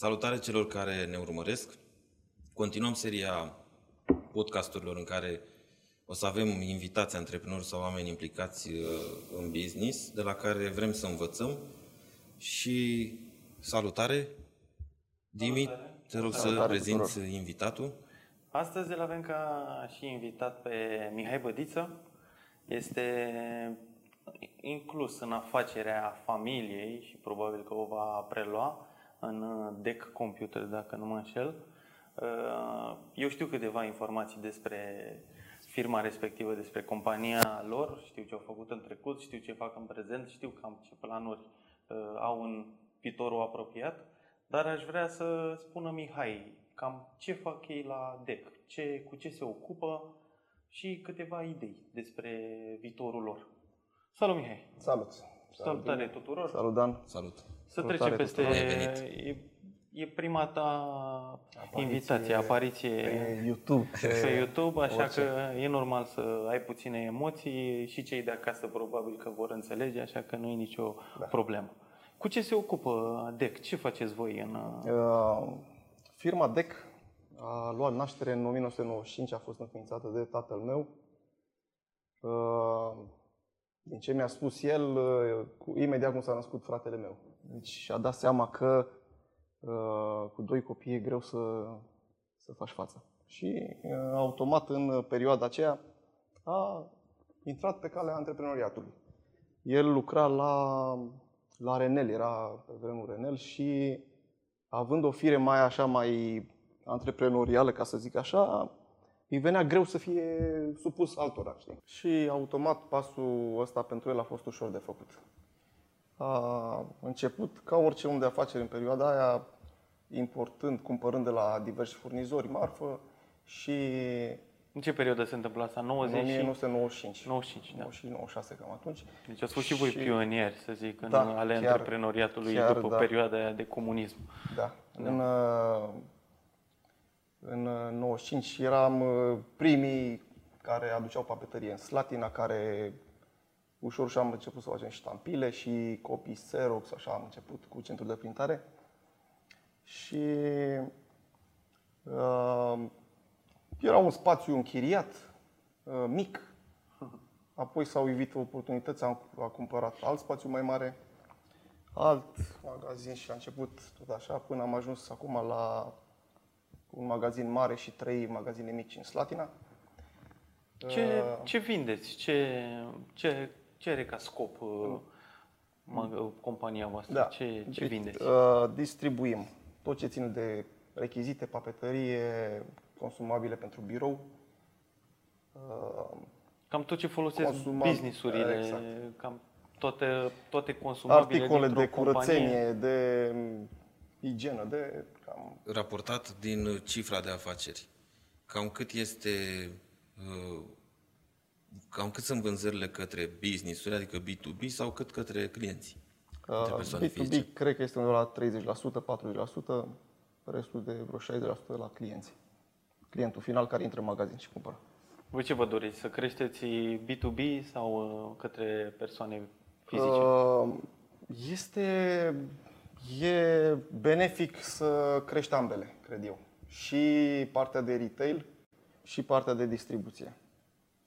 Salutare celor care ne urmăresc. Continuăm seria podcasturilor în care o să avem invitați antreprenori sau oameni implicați uh, în business, de la care vrem să învățăm. Și salutare! Dimi, te rog să prezinți invitatul. Astăzi îl avem ca și invitat pe Mihai Bădiță. Este inclus în afacerea familiei și probabil că o va prelua în DEC Computer, dacă nu mă înșel. Eu știu câteva informații despre firma respectivă, despre compania lor, știu ce au făcut în trecut, știu ce fac în prezent, știu cam ce planuri uh, au în viitorul apropiat, dar aș vrea să spună Mihai cam ce fac ei la DEC, ce, cu ce se ocupă și câteva idei despre viitorul lor. Salut, Mihai! Salut! Salutare Salut, tuturor! Salut, Dan! Salut! Să trecem peste... E, e prima ta apariție, invitație, apariție pe YouTube. Pe, pe YouTube, așa orice. că e normal să ai puține emoții și cei de acasă probabil că vor înțelege, așa că nu e nicio da. problemă. Cu ce se ocupă DEC? Ce faceți voi în... Uh, firma DEC a luat naștere în 1995, a fost înființată de tatăl meu. Uh, din ce mi-a spus el, uh, cu, imediat cum s-a născut fratele meu. Deci a dat seama că uh, cu doi copii e greu să, să faci față. Și uh, automat în perioada aceea a intrat pe calea antreprenoriatului. El lucra la, la Renel, era pe vremul Renel și având o fire mai așa, mai antreprenorială, ca să zic așa, îi venea greu să fie supus altora. Știi? Și automat pasul ăsta pentru el a fost ușor de făcut. A început ca orice om de afaceri în perioada aia, importând, cumpărând de la diversi furnizori marfă și... În ce perioadă se întâmplă asta? 90 în 1995. 95, da. și 96 cam atunci. Deci ați fost și, și voi pionieri, să zic, în da, ale chiar, antreprenoriatului chiar, după da. perioada aia de comunism. Da. da. În, în 95 uh, eram uh, primii care aduceau papeterie în Slatina, care ușor ușor am început să facem ștampile și copii Xerox, așa am început cu centrul de printare. Și uh, era un spațiu închiriat, uh, mic. Apoi s-au ivit oportunități, am a cumpărat alt spațiu mai mare, alt magazin și a început tot așa până am ajuns acum la un magazin mare și trei magazine mici în Slatina. Ce, uh, ce vindeți? Ce, ce, ce are ca scop uh, mag, compania voastră? Da. Ce, ce deci, vindeți? Uh, distribuim tot ce ține de rechizite, papeterie, consumabile pentru birou. Uh, cam tot ce folosesc consuma... businessurile, exact. cam toate, toate consumabile Articole de curățenie, companie. de igienă, de cam... Raportat din cifra de afaceri, cam cât este, uh, cam cât sunt vânzările către business-uri, adică B2B sau cât către clienți? Uh, B2B cred că este undeva la 30%, 40%, restul de vreo 60% la clienți. Clientul final care intră în magazin și cumpără. Voi ce vă doriți? Să creșteți B2B sau uh, către persoane fizice? Uh, este E benefic să crești ambele, cred eu. Și partea de retail și partea de distribuție.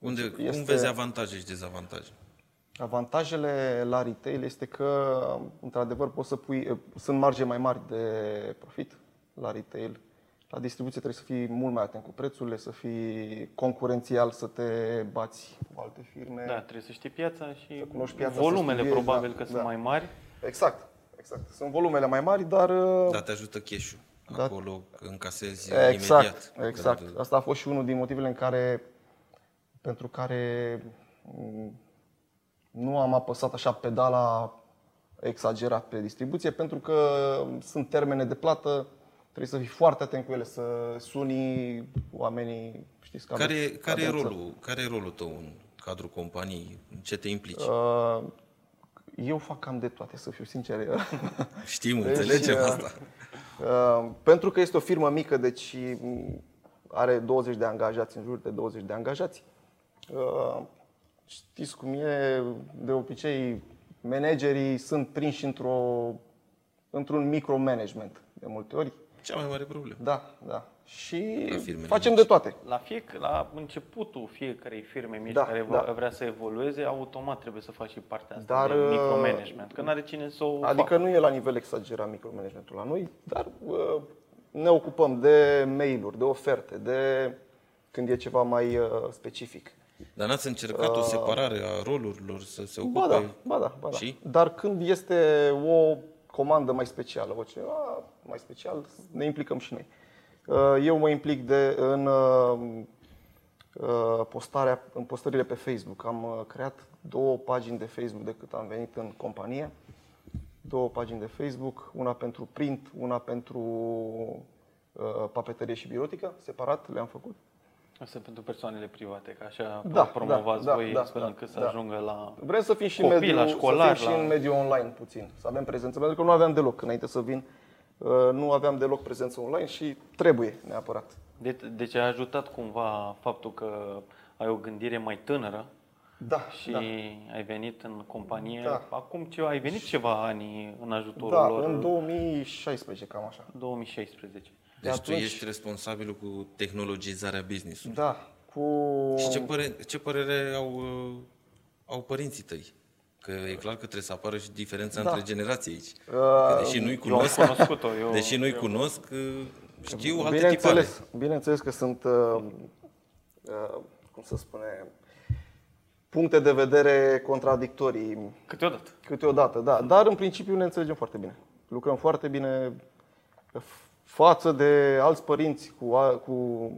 Unde, este... Cum vezi avantaje și dezavantaje? Avantajele la retail este că, într-adevăr, poți să pui, sunt marge mai mari de profit la retail. La distribuție trebuie să fii mult mai atent cu prețurile, să fii concurențial, să te bați cu alte firme. Da, trebuie să știi piața și să cunoști piața, volumele să studiezi, probabil da, că da. sunt mai mari. Exact. Exact. Sunt volumele mai mari, dar... Uh, dar te ajută cash-ul. Da. Acolo încasezi exact, imediat. Exact. Când... Asta a fost și unul din motivele în care, pentru care mm, nu am apăsat așa pedala exagerat pe distribuție, pentru că sunt termene de plată, trebuie să fii foarte atent cu ele, să suni oamenii, știți, care, care, e rolul, care e rolul tău în cadrul companiei? În ce te implici? Uh, eu fac cam de toate, să fiu sincer. Știm, deci, înțelegem uh, asta. Uh, pentru că este o firmă mică, deci mm, are 20 de angajați, în jur de 20 de angajați. Uh, știți cum e, de obicei, managerii sunt prinși într-o, într-un micromanagement. de multe ori. Cea mai mare problemă. Da, da. Și La firmele facem mici. de toate. La, fie, la începutul fiecarei firme mici Da, care va, da. vrea să evolueze, automat trebuie să faci și partea asta Dar, de uh, micromanagement, că n-are cine să o Adică facă. nu e la nivel exagerat micromanagementul la noi, dar uh, ne ocupăm de mail-uri, de oferte, de când e ceva mai uh, specific. Dar n-ați încercat o separare a rolurilor să se ocupe? Ba da, ba da, ba da. Și? Dar când este o comandă mai specială, o ceva mai special, ne implicăm și noi. Uh, Eu mă implic de, în uh, uh, postarea, în postările pe Facebook. Am uh, creat două pagini de Facebook de cât am venit în companie. Două pagini de Facebook, una pentru print, una pentru uh, papeterie și birotică, separat le-am făcut. Asta pentru persoanele private, că așa Da, promovați da, da, voi da, astfel da, încât să da. ajungă la... Vrem să fim și, Copii, mediu, la școlari, să fim și la- în mediul online puțin, să avem prezență, pentru că nu aveam deloc înainte să vin. uh, Nu aveam deloc prezență online și trebuie neapărat. De, deci a ajutat cumva faptul că ai o gândire mai tânără Da, și da. ai venit în companie. Da. Acum ceva, ai venit ceva ani în ajutorul Da, lor. în 2016 cam așa. 2016. Deci De tu atunci- ești responsabilul cu tehnologizarea business-ului. Da, cu... Și ce părere, ce părere au, uh, au părinții tăi? Că e clar că trebuie să apară și diferența Da. între generații aici. Uh, Că deși nu-i Eu am cunosc, cunoscut-o. Eu, deși nu-i cunosc, uh, știu alte tipare. Bineînțeles, bineînțeles că sunt, uh, uh, cum să spune, puncte de vedere contradictorii Câteodată. câteodată, da. Dar în principiu ne înțelegem foarte bine. Lucrăm foarte bine f- față de alți părinți cu, a, cu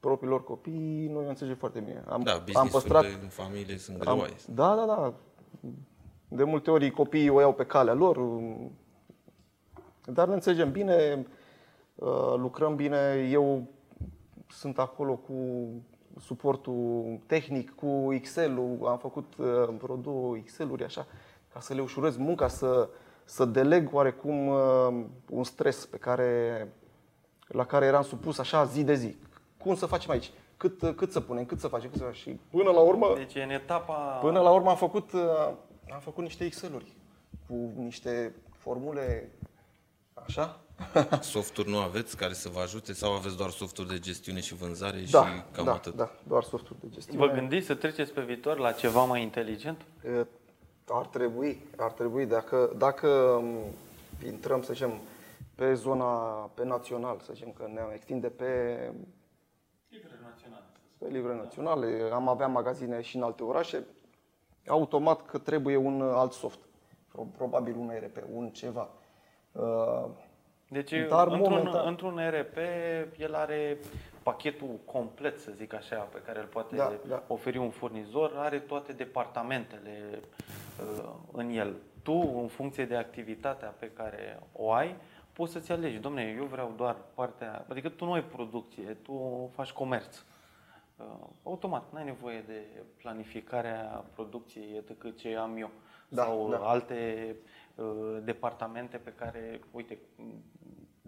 propriilor copii, noi ne înțelegem foarte bine. Am, Da, am business-urile păstrat în familie sunt am, greoaie. da, da, da. De multe ori copiii o iau pe calea lor, dar ne înțelegem bine, uh, lucrăm bine. Eu sunt acolo cu suportul tehnic, cu Excel-ul, am făcut uh, vreo două Excel-uri așa, ca să le ușurez munca, să, să deleg oarecum uh, un stres pe care, la care eram supus așa zi de zi. Cum să facem aici? Cât, cât să punem, cât să facem, cât să facem. Și până la urmă, Deci în etapa... Până la urmă am făcut, uh, am făcut niște Excel-uri cu niște formule așa. Softuri nu aveți care să vă ajute sau aveți doar softuri de gestiune și vânzare Da, și cam da, atât? da, doar softuri de gestiune. Vă gândiți să treceți pe viitor la ceva mai inteligent? Uh, Ar trebui, ar trebui, dacă, dacă um, intrăm, să zicem, pe zona, pe național, să zicem că ne extinde pe, pe livre naționale, am avea magazine și în alte orașe, automat că trebuie un alt soft, Pro- probabil un ERP, un ceva. Uh, Deci, Dar într-un, momentan- într-un ERP, el are pachetul complet, să zic așa, pe care îl poate Da, da. oferi un furnizor, are toate departamentele uh, în el. Tu, în funcție de activitatea pe care o ai, poți să-ți alegi. Domne, eu vreau doar partea... Adică tu nu ai producție, tu faci comerț. Uh, automat, n-ai nevoie de planificarea producției decât ce am eu. Da, sau da. alte uh, departamente pe care, uite,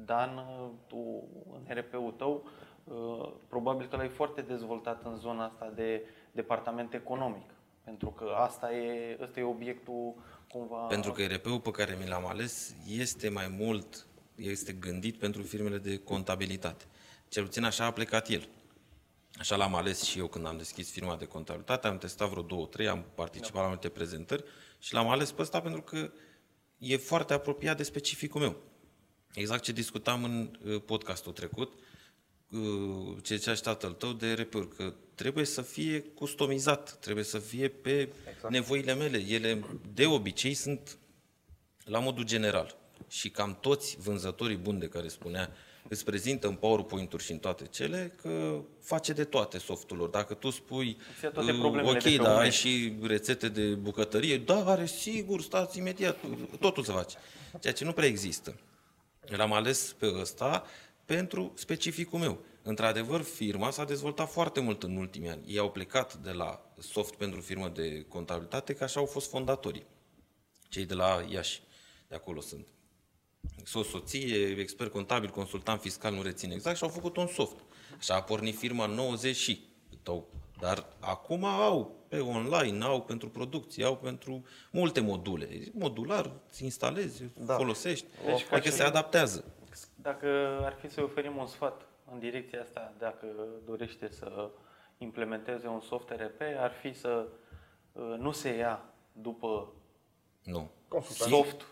Dan, uh, tu în RP-ul tău, uh, probabil că l-ai foarte dezvoltat în zona asta de departament economic. Pentru că asta e, ăsta e obiectul cumva... Pentru că ERP-ul pe care mi l-am ales este mai mult, este gândit pentru firmele de contabilitate. Cel puțin așa a plecat el. Așa l-am ales și eu când am deschis firma de contabilitate, am testat vreo două, trei, am participat la multe prezentări și l-am ales pe ăsta pentru că e foarte apropiat de specificul meu. Exact ce discutam în uh, podcastul trecut, uh, ce zicea și tatăl tău de RP-uri, că trebuie să fie customizat, trebuie să fie pe exact. nevoile mele. Ele de obicei sunt la modul general. Și cam toți vânzătorii buni de care spunea îți prezintă în PowerPoint-uri și în toate cele că face de toate softul lor. Dacă tu spui, Îți ia toate uh, problemele ok, de pe da, ai umerii. și rețete de bucătărie, da, are sigur, stați imediat, totul se face. Ceea ce nu prea există. L-am ales pe ăsta pentru specificul meu. Într-adevăr, firma s-a dezvoltat foarte mult în ultimii ani. Ei au plecat de la soft pentru firmă de contabilitate, că așa au fost fondatorii. Cei de la Iași, de acolo sunt. Soț, soție, expert contabil, consultant fiscal, nu rețin exact, și au făcut un soft. Și a pornit firma în 90 și tău. Dar acum au pe online, au pentru producție, au pentru multe module. Modular, îți instalezi, da. folosești, Deci deci adică faci- se adaptează. Dacă ar fi să oferim un sfat în direcția asta, dacă dorește să implementeze un soft RP, ar fi să uh, nu se ia după Nu. Consultant. soft,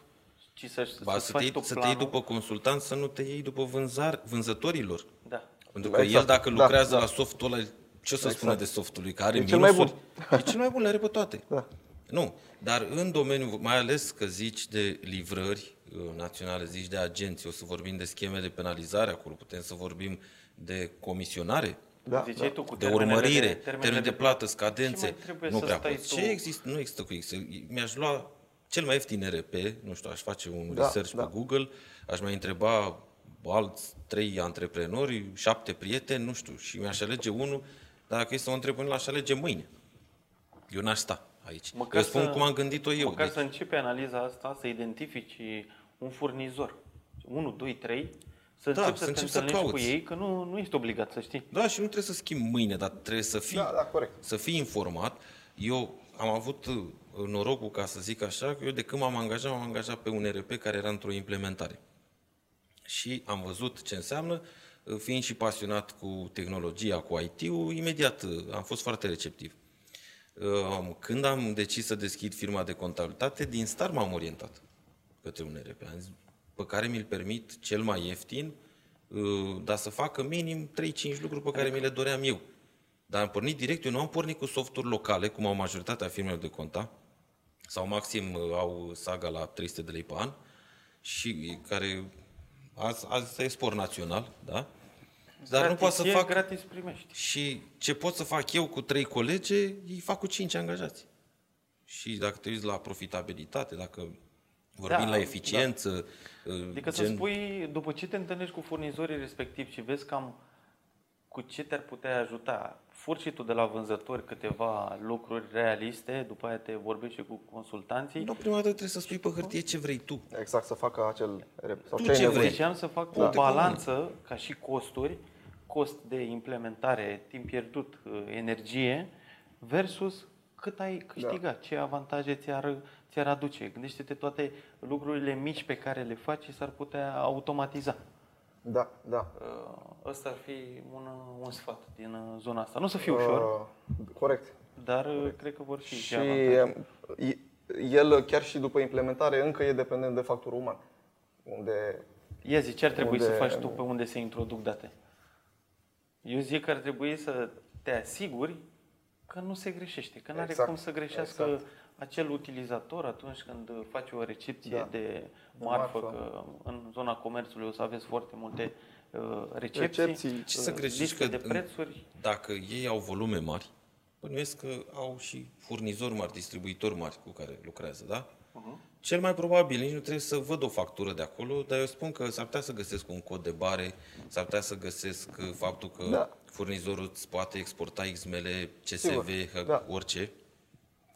ci să, Ba, să să, te faci iei, tu să te iei planul. după consultant, să nu te iei după vânzar, vânzătorilor. Da. Pentru că Exact. el dacă Da, lucrează da. la softul ăla, ce o să spună de softul lui? Că are E cel mai minusuri? E cel mai bun, le are pe toate. Da. Nu, dar în domeniul, mai ales că zici de livrări uh, naționale, zici de agenții, o să vorbim de scheme de penalizare acolo, putem să vorbim de comisionare, Da, Ziceai da. tu cu de termenele urmărire, de, termenele termen de plată, scadențe. Ce mai trebuie nu să prea stai poți. tu? Ce există? Nu există cu există. Mi-aș lua cel mai ieftin RP, nu știu, aș face un Da, research da. pe Google, aș mai întreba alți trei antreprenori, șapte prieteni, nu știu, și mi-aș alege unul, dar dacă e să o întreb unul, aș alege mâine. Eu n-aș sta aici. Măcar eu spun să- cum am gândit-o eu. Măcar Deci, să începe analiza asta, să identifici un furnizor. 1, 2, 3, să Da, începi să să, te începi să întâlnești cu cauți. ei, că nu, nu ești obligat să știi. Da, și nu trebuie să schimbi mâine, dar trebuie să fii, Da, da, corect. să fii informat. Eu am avut uh, norocul, ca să zic așa, că eu de când m-am angajat, m-am angajat pe un RP care era într-o implementare. Și am văzut ce înseamnă, uh, fiind și pasionat cu tehnologia, cu IT-ul, imediat uh, am fost foarte receptiv. Uh, Când am decis să deschid firma de contabilitate, din start m-am orientat către un RP. Am zis, pe care mi-l permit cel mai ieftin, uh, dar să facă minim 3-5 lucruri pe care mi le doream eu. Dar am pornit direct, eu nu am pornit cu softuri locale, cum au majoritatea firmelor de conta, sau maxim uh, au saga la 300 de lei pe an, și care azi, azi e spor național, da? Dar nu Gratis pot să e, fac... gratis primești. Și ce pot să fac eu cu trei colege, îi fac cu cinci angajați. Și dacă te uiți la profitabilitate, dacă vorbim Da, la eficiență, Adică să spui, după ce te întâlnești cu furnizorii respectivi și vezi cam cu ce te-ar putea ajuta, fur și tu de la vânzători câteva lucruri realiste, după aia te vorbești și cu consultanții. Nu, prima dată trebuie să spui pe hârtie ce vrei tu. Exact, să facă acel rep. Sau Tu ce ai ce nevoie. vrei? Ziceam să fac Da. o balanță ca și costuri, cost de implementare, timp pierdut, uh, energie, versus cât ai câștigat, ce avantaje ți-ar, ți-ar aduce. Gândește-te toate lucrurile mici pe care le faci și s-ar putea automatiza. Da, da. Uh, Ăsta ar fi un, un sfat din uh, zona asta. Nu o să fie ușor, Uh, corect. dar uh, cred că vor fi și Și avantaje. e- el, chiar și după implementare, încă e dependent de factorul uman. Unde Ia zi, ce ar trebui unde- să faci tu pe unde se introduc date? Eu zic că ar trebui să te asiguri că nu se greșește, că nu are Exact, cum să greșească exact. acel utilizator atunci când face o recepție Da. de De marfă, marfă. că în zona comerțului o să aveți foarte multe uh, recepții, Recepții. Ce să uh, greșești liste că de în- prețuri. Dacă ei au volume mari, bănuiesc că au și furnizori mari, distribuitori mari cu care lucrează, da? Cel mai probabil, nici nu trebuie să văd o factură de acolo, dar eu spun că s-ar putea să găsesc un cod de bare, s-ar putea să găsesc uh, faptul că Da. furnizorul îți poate exporta XML, CSV, Sigur, Sigur, da. orice.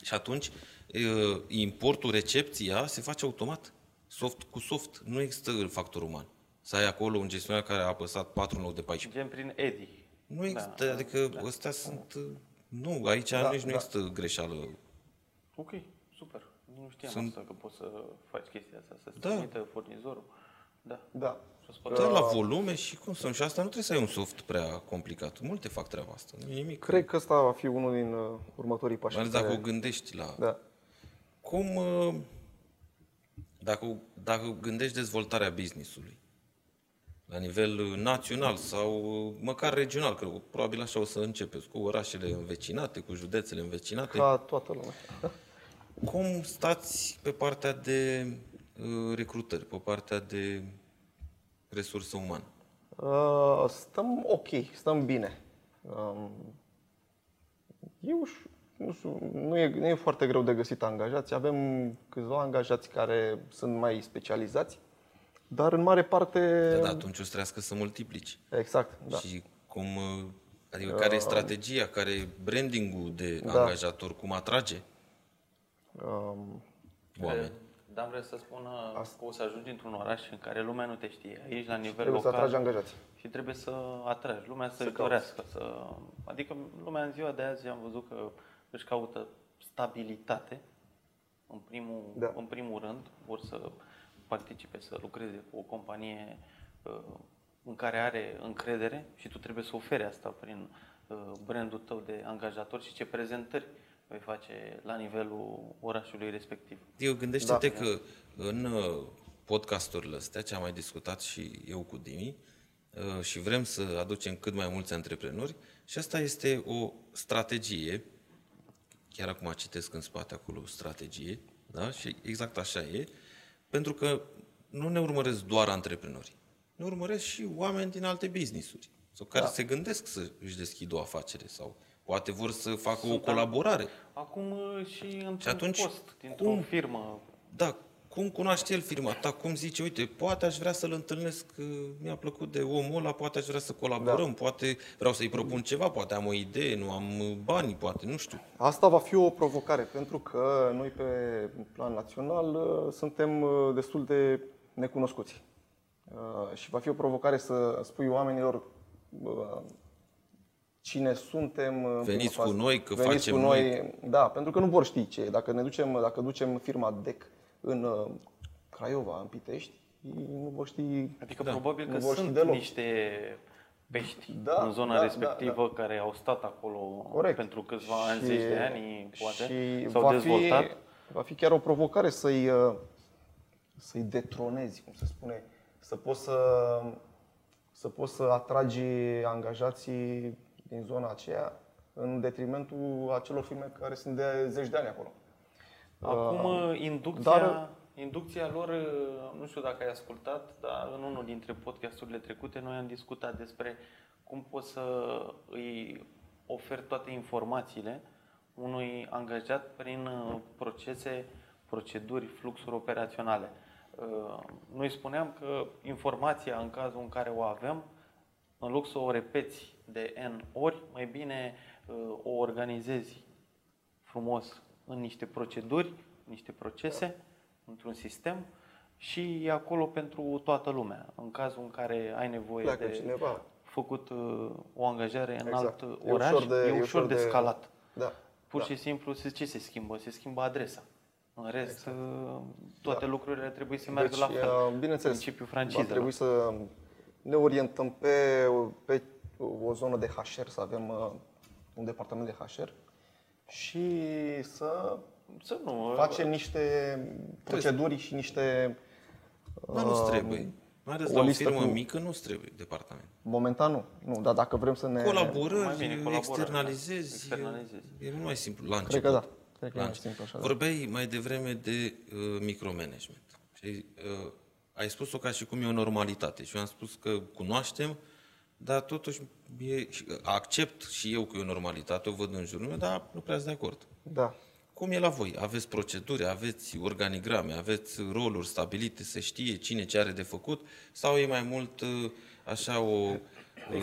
Și atunci, uh, importul, recepția se face automat, soft cu soft, nu există factor uman. Să ai acolo un gestionar care a apăsat 4 în loc de 14. Gen prin EDI. Nu există, da, adică da. ăstea sunt... uh, Nu, aici Da, da, nici nu da. există greșeală. Ok, super. Nu știam Sunt- asta, că poți să faci chestia asta, să-ți Da. trimită furnizorul. Da. Da. Și-o scoate. Dar la volume și cum să Și asta nu trebuie să ai un soft prea complicat. Multe fac treaba asta, nu e nimic. Cred că ăsta va fi unul din uh, următorii pași. Mai ales pe dacă o care- gândești la... Da. Cum... uh, Dacă, o- dacă gândești dezvoltarea business-ului, la nivel uh, național sau uh, măcar regional, că probabil așa o să începeți, cu orașele învecinate, cu județele învecinate. Ca toată lumea. Cum stați pe partea de uh, recrutări, pe partea de resursă umană? Uh, stăm ok, stăm bine. Um, e uș- nu, știu, nu, e, nu e foarte greu de găsit angajați. Avem câțiva angajați care sunt mai specializați, dar în mare parte... Da, da, atunci o să trească să multiplici. Exact, da. Și cum, uh, adică care e strategia, care e brandingul de Da. angajator, cum atrage Um, oameni? Dar vreau să spună că o să ajungi într-un oraș în care lumea nu te știe. Aici, la nivel trebuie să local, atragi angajați. și trebuie să atragi lumea să, Să să cauți. dorească. Să... Adică lumea în ziua de azi am văzut că își caută stabilitate în primul, Da. în primul rând, vor să participe, să lucreze cu o companie uh, uh, în care are încredere și tu trebuie să oferi asta prin uh, brandul tău de angajator și ce prezentări vei face la nivelul orașului respectiv. Eu gândește-te da. că în uh, podcasturile astea, ce am mai discutat și eu cu Dimi, uh, și vrem să aducem cât mai mulți antreprenori și asta este o strategie, chiar acum citesc în spate acolo strategie, da? și exact așa e, pentru că nu ne urmăresc doar antreprenori, ne urmăresc și oameni din alte business-uri sau care da. se gândesc să își deschidă o afacere sau poate vor să facă Sunt o colaborare. Acum uh, și într-un și atunci, post, dintr-o cum, firmă. Da, cum cunoaște el firma ta, cum zice, uite, poate aș vrea să-l întâlnesc, mi-a plăcut de omul ăla, poate aș vrea să colaborăm, da. poate vreau să-i propun ceva, poate am o idee, nu am bani, poate, nu știu. Asta va fi o provocare, pentru că noi pe plan național uh, suntem uh, destul de necunoscuți. Uh, și va fi o provocare să spui oamenilor cine suntem. Veniți cu noi, că veniți facem cu noi. noi. Da, pentru că nu vor ști ce Dacă ne ducem, dacă ducem firma DEC în uh, Craiova, în Pitești, ei nu vor ști Adică da, probabil că sunt deloc. niște pești da, în zona da, respectivă da, da. care au stat acolo Corect. pentru câțiva și, ani, zeci de ani, poate, și s-au va dezvoltat. Fi, va fi chiar o provocare să-i, uh, să-i detronezi, cum se spune, să poți să, să poți să atragi angajații din zona aceea în detrimentul acelor firme care sunt de zeci de ani acolo. Acum, uh, inducția, dar... inducția lor, uh, nu știu dacă ai ascultat, dar în unul dintre podcasturile trecute noi am discutat despre cum poți să îi oferi toate informațiile unui angajat prin uh, procese, proceduri, fluxuri operaționale. Noi spuneam că informația, în cazul în care o avem, în loc să o repeți de N ori, mai bine o organizezi frumos în niște proceduri, niște procese, într-un sistem și e acolo pentru toată lumea. În cazul în care ai nevoie Pleacă de cineva. făcut uh, o angajare în exact. alt e oraș, ușor de, e ușor, ușor de, de scalat. Da. Pur da. și simplu, ce se schimbă? Se schimbă adresa. În rest, exact. Uh, toate da. lucrurile trebuie să meargă deci, la fel. Bineînțeles, Principiul franciză. Va trebui să ne orientăm pe, pe o zonă de HR, să avem uh, un departament de HR și să, să nu, facem niște proceduri și niște... Dar nu trebuie. Mai ales la o firmă cu... mică nu trebuie departament. Momentan nu. Nu, dar dacă vrem să ne... Colaborări, bine, externalizezi, externalizezi. E, e mai simplu la început. Cred că da. Cred că e mai simplu așa. Da. Vorbeai da. mai devreme de uh, micromanagement. Și uh, ai spus-o ca și cum e o normalitate. Și eu am spus că cunoaștem, dar totuși e, accept și eu că e o normalitate, o văd în jurul meu, dar nu prea sunt de acord. Da. Cum e la voi? Aveți proceduri, aveți organigrame, aveți roluri stabilite, se știe cine ce are de făcut sau e mai mult uh, așa o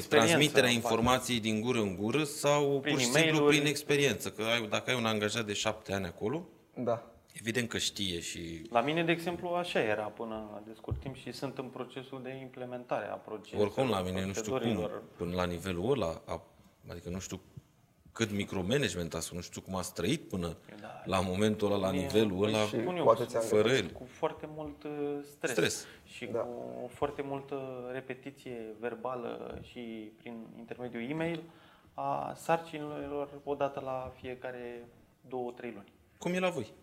transmiterea informației din gură în gură sau prin pur și simplu prin experiență? Că ai, dacă ai un angajat de șapte ani acolo, da. Evident că știe și... La mine, de exemplu, așa era până de scurt timp și sunt în procesul de implementare a proceselor. Oricum, la mine nu știu cum, până la nivelul ăla, adică nu știu cât micromanagement a nu știu cum a trăit până da, la momentul ăla, la nivelul ăla, și fără el. Cu foarte mult uh, stres, stres. și da. cu foarte multă repetiție verbală și prin intermediul e-mail a sarcinilor odată la fiecare două, trei luni. Cum e la voi?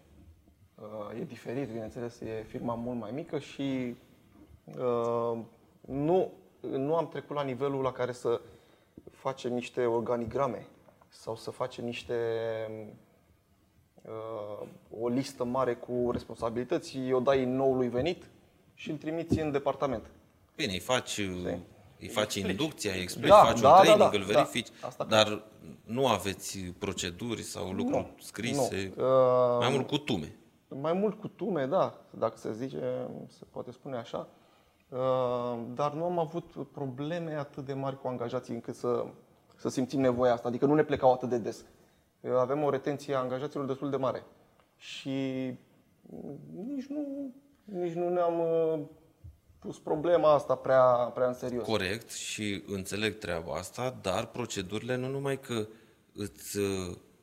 Uh, e diferit, bineînțeles, e firma mult mai mică și uh, nu, nu am trecut la nivelul la care să facem niște organigrame sau să facem niște uh, o listă mare cu responsabilități, o dai noului venit și îl trimiți în departament. Bine, îi faci, Sim. îi faci inducția, îi explici, da, faci da, un training, da, da, îl da. verifici, da, asta dar nu aveți proceduri sau lucruri nu, scrise, nu. Uh, mai mult cutume mai mult cu tume, da, dacă se zice, se poate spune așa. Uh, dar nu am avut probleme atât de mari cu angajații încât să, să simțim nevoia asta. Adică nu ne plecau atât de des. Uh, avem o retenție a angajaților destul de mare. Și nici nu, nici nu ne-am uh, pus problema asta prea, prea în serios. Corect și înțeleg treaba asta, dar procedurile nu numai că îți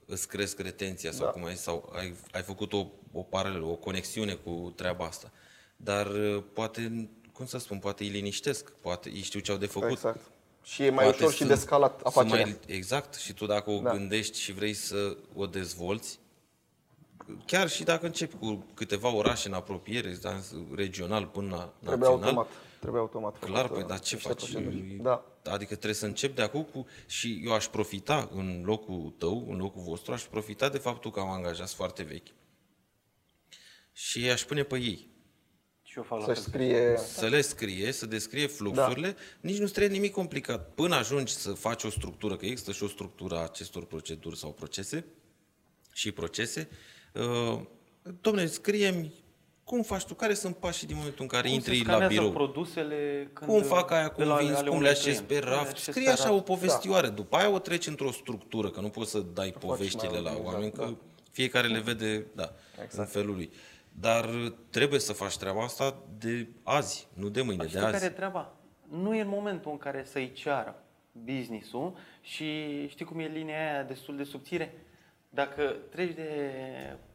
îți cresc retenția sau da. cum ai, sau ai, ai făcut o, o paralelă, o conexiune cu treaba asta. Dar uh, poate cum să spun, poate îi liniștesc, poate ei știu ce au de făcut. Exact. Și e mai Poate ușor și sunt- de scalat sunt afacerea. Mai, exact. Și tu dacă o Da. gândești și vrei să o dezvolți, chiar și dacă începi cu câteva orașe în apropiere, da, regional până la Trebuie național, automat. Trebuie automat. Clar, făcut, păi, uh, dar ce niște faci? proceduri. Da. Adică trebuie să încep de acum cu... Și eu aș profita în locul tău, în locul vostru, aș profita de faptul că am angajați foarte vechi. Și aș pune pe ei. Și eu fac la Să fel. scrie... Să le scrie, să descrie fluxurile, da. nici nu trebuie nimic complicat. Până ajungi să faci o structură, că există și o structură a acestor proceduri sau procese și procese, uh, domne, scrie cum faci tu, care sunt pașii din momentul în care Cum intri se la scanează birou. produsele când Cum fac aia, de cum la- vinzi, ale cum unui le așezi client. pe Cum le raft. așezi Scrie pe așa raft. o povestioară. După aia o treci într-o structură, că nu poți să dai poveștile mai la exact, oameni, că da. fiecare le vede da, Exact. în felul lui. Dar trebuie să faci treaba asta de azi, nu de mâine, de Știi care e azi. treaba? Nu e în momentul în care să-i ceară business-ul și știi cum e linia aia destul de subțire? Dacă treci de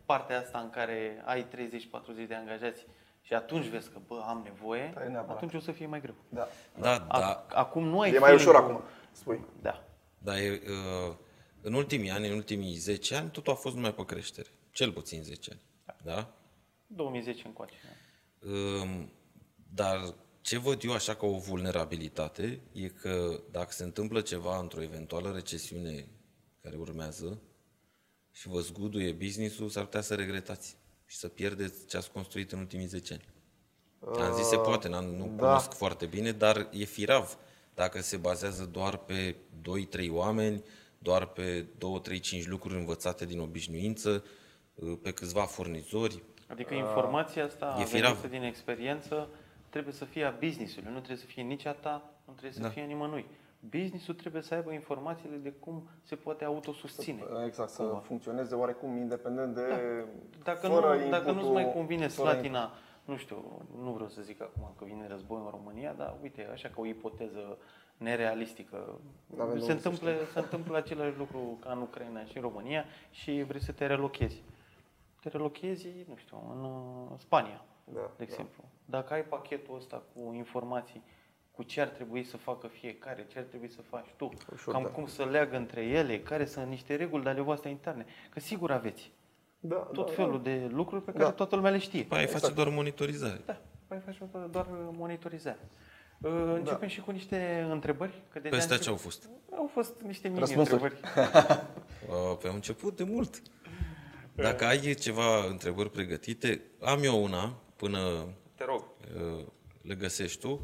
partea asta în care ai 30-40 de angajați și atunci vezi că, bă, am nevoie, Da, e neapărat. atunci o să fie mai greu. Da. Da, A- da, Acum nu ai E mai ușor feeling-ul- acum, spui. Da. Dar e, uh, în ultimii ani, în ultimii 10 ani, totul a fost numai pe creștere. Cel puțin 10 ani. Da? 2010 încoace. da. Um, Dar ce văd eu așa ca o vulnerabilitate e că dacă se întâmplă ceva într-o eventuală recesiune care urmează și vă zguduie business-ul, s-ar putea să regretați și să pierdeți ce ați construit în ultimii 10 ani. Am zis se poate, n-am, nu da. cunosc foarte bine, dar e firav dacă se bazează doar pe 2-3 oameni, doar pe 2-3-5 lucruri învățate din obișnuință, pe câțiva furnizori. Adică informația asta E firav. venită din experiență trebuie să fie a business-ului, nu trebuie să fie nici a ta, nu trebuie să Da. fie a nimănui. Business-ul trebuie să aibă informațiile de cum se poate autosusține. Exact, să Cumva. funcționeze oarecum independent de... Dacă, fără nu, dacă nu-ți inputul- mai convine fără slatina, nu știu, nu vreau să zic acum că vine război în România, dar uite, așa ca o ipoteză nerealistică. N-avem de Se unde să întâmplă, se întâmplă același lucru ca în Ucraina și în România și vrei să te relochezi. Te relochezi, nu știu, în uh, Spania, Da, de da. exemplu. Dacă ai pachetul ăsta cu informații cu ce ar trebui să facă fiecare, ce ar trebui să faci tu, Ușor, cam da. cum să leagă între ele, care sunt niște reguli de ale voastre interne. Că sigur aveți Da, tot da, felul de lucruri pe care Da. toată lumea le știe. După aia face doar monitorizare. Da, păi faci doar- doar monitorizare. Uh, Începem și cu niște întrebări. Că deja Pe astea încep- ce au fost? Au fost niște Răspunsuri. mini-întrebări. Uh, Pe am început de mult. Dacă ai ceva întrebări pregătite, am eu una până Te rog. uh, le găsești tu.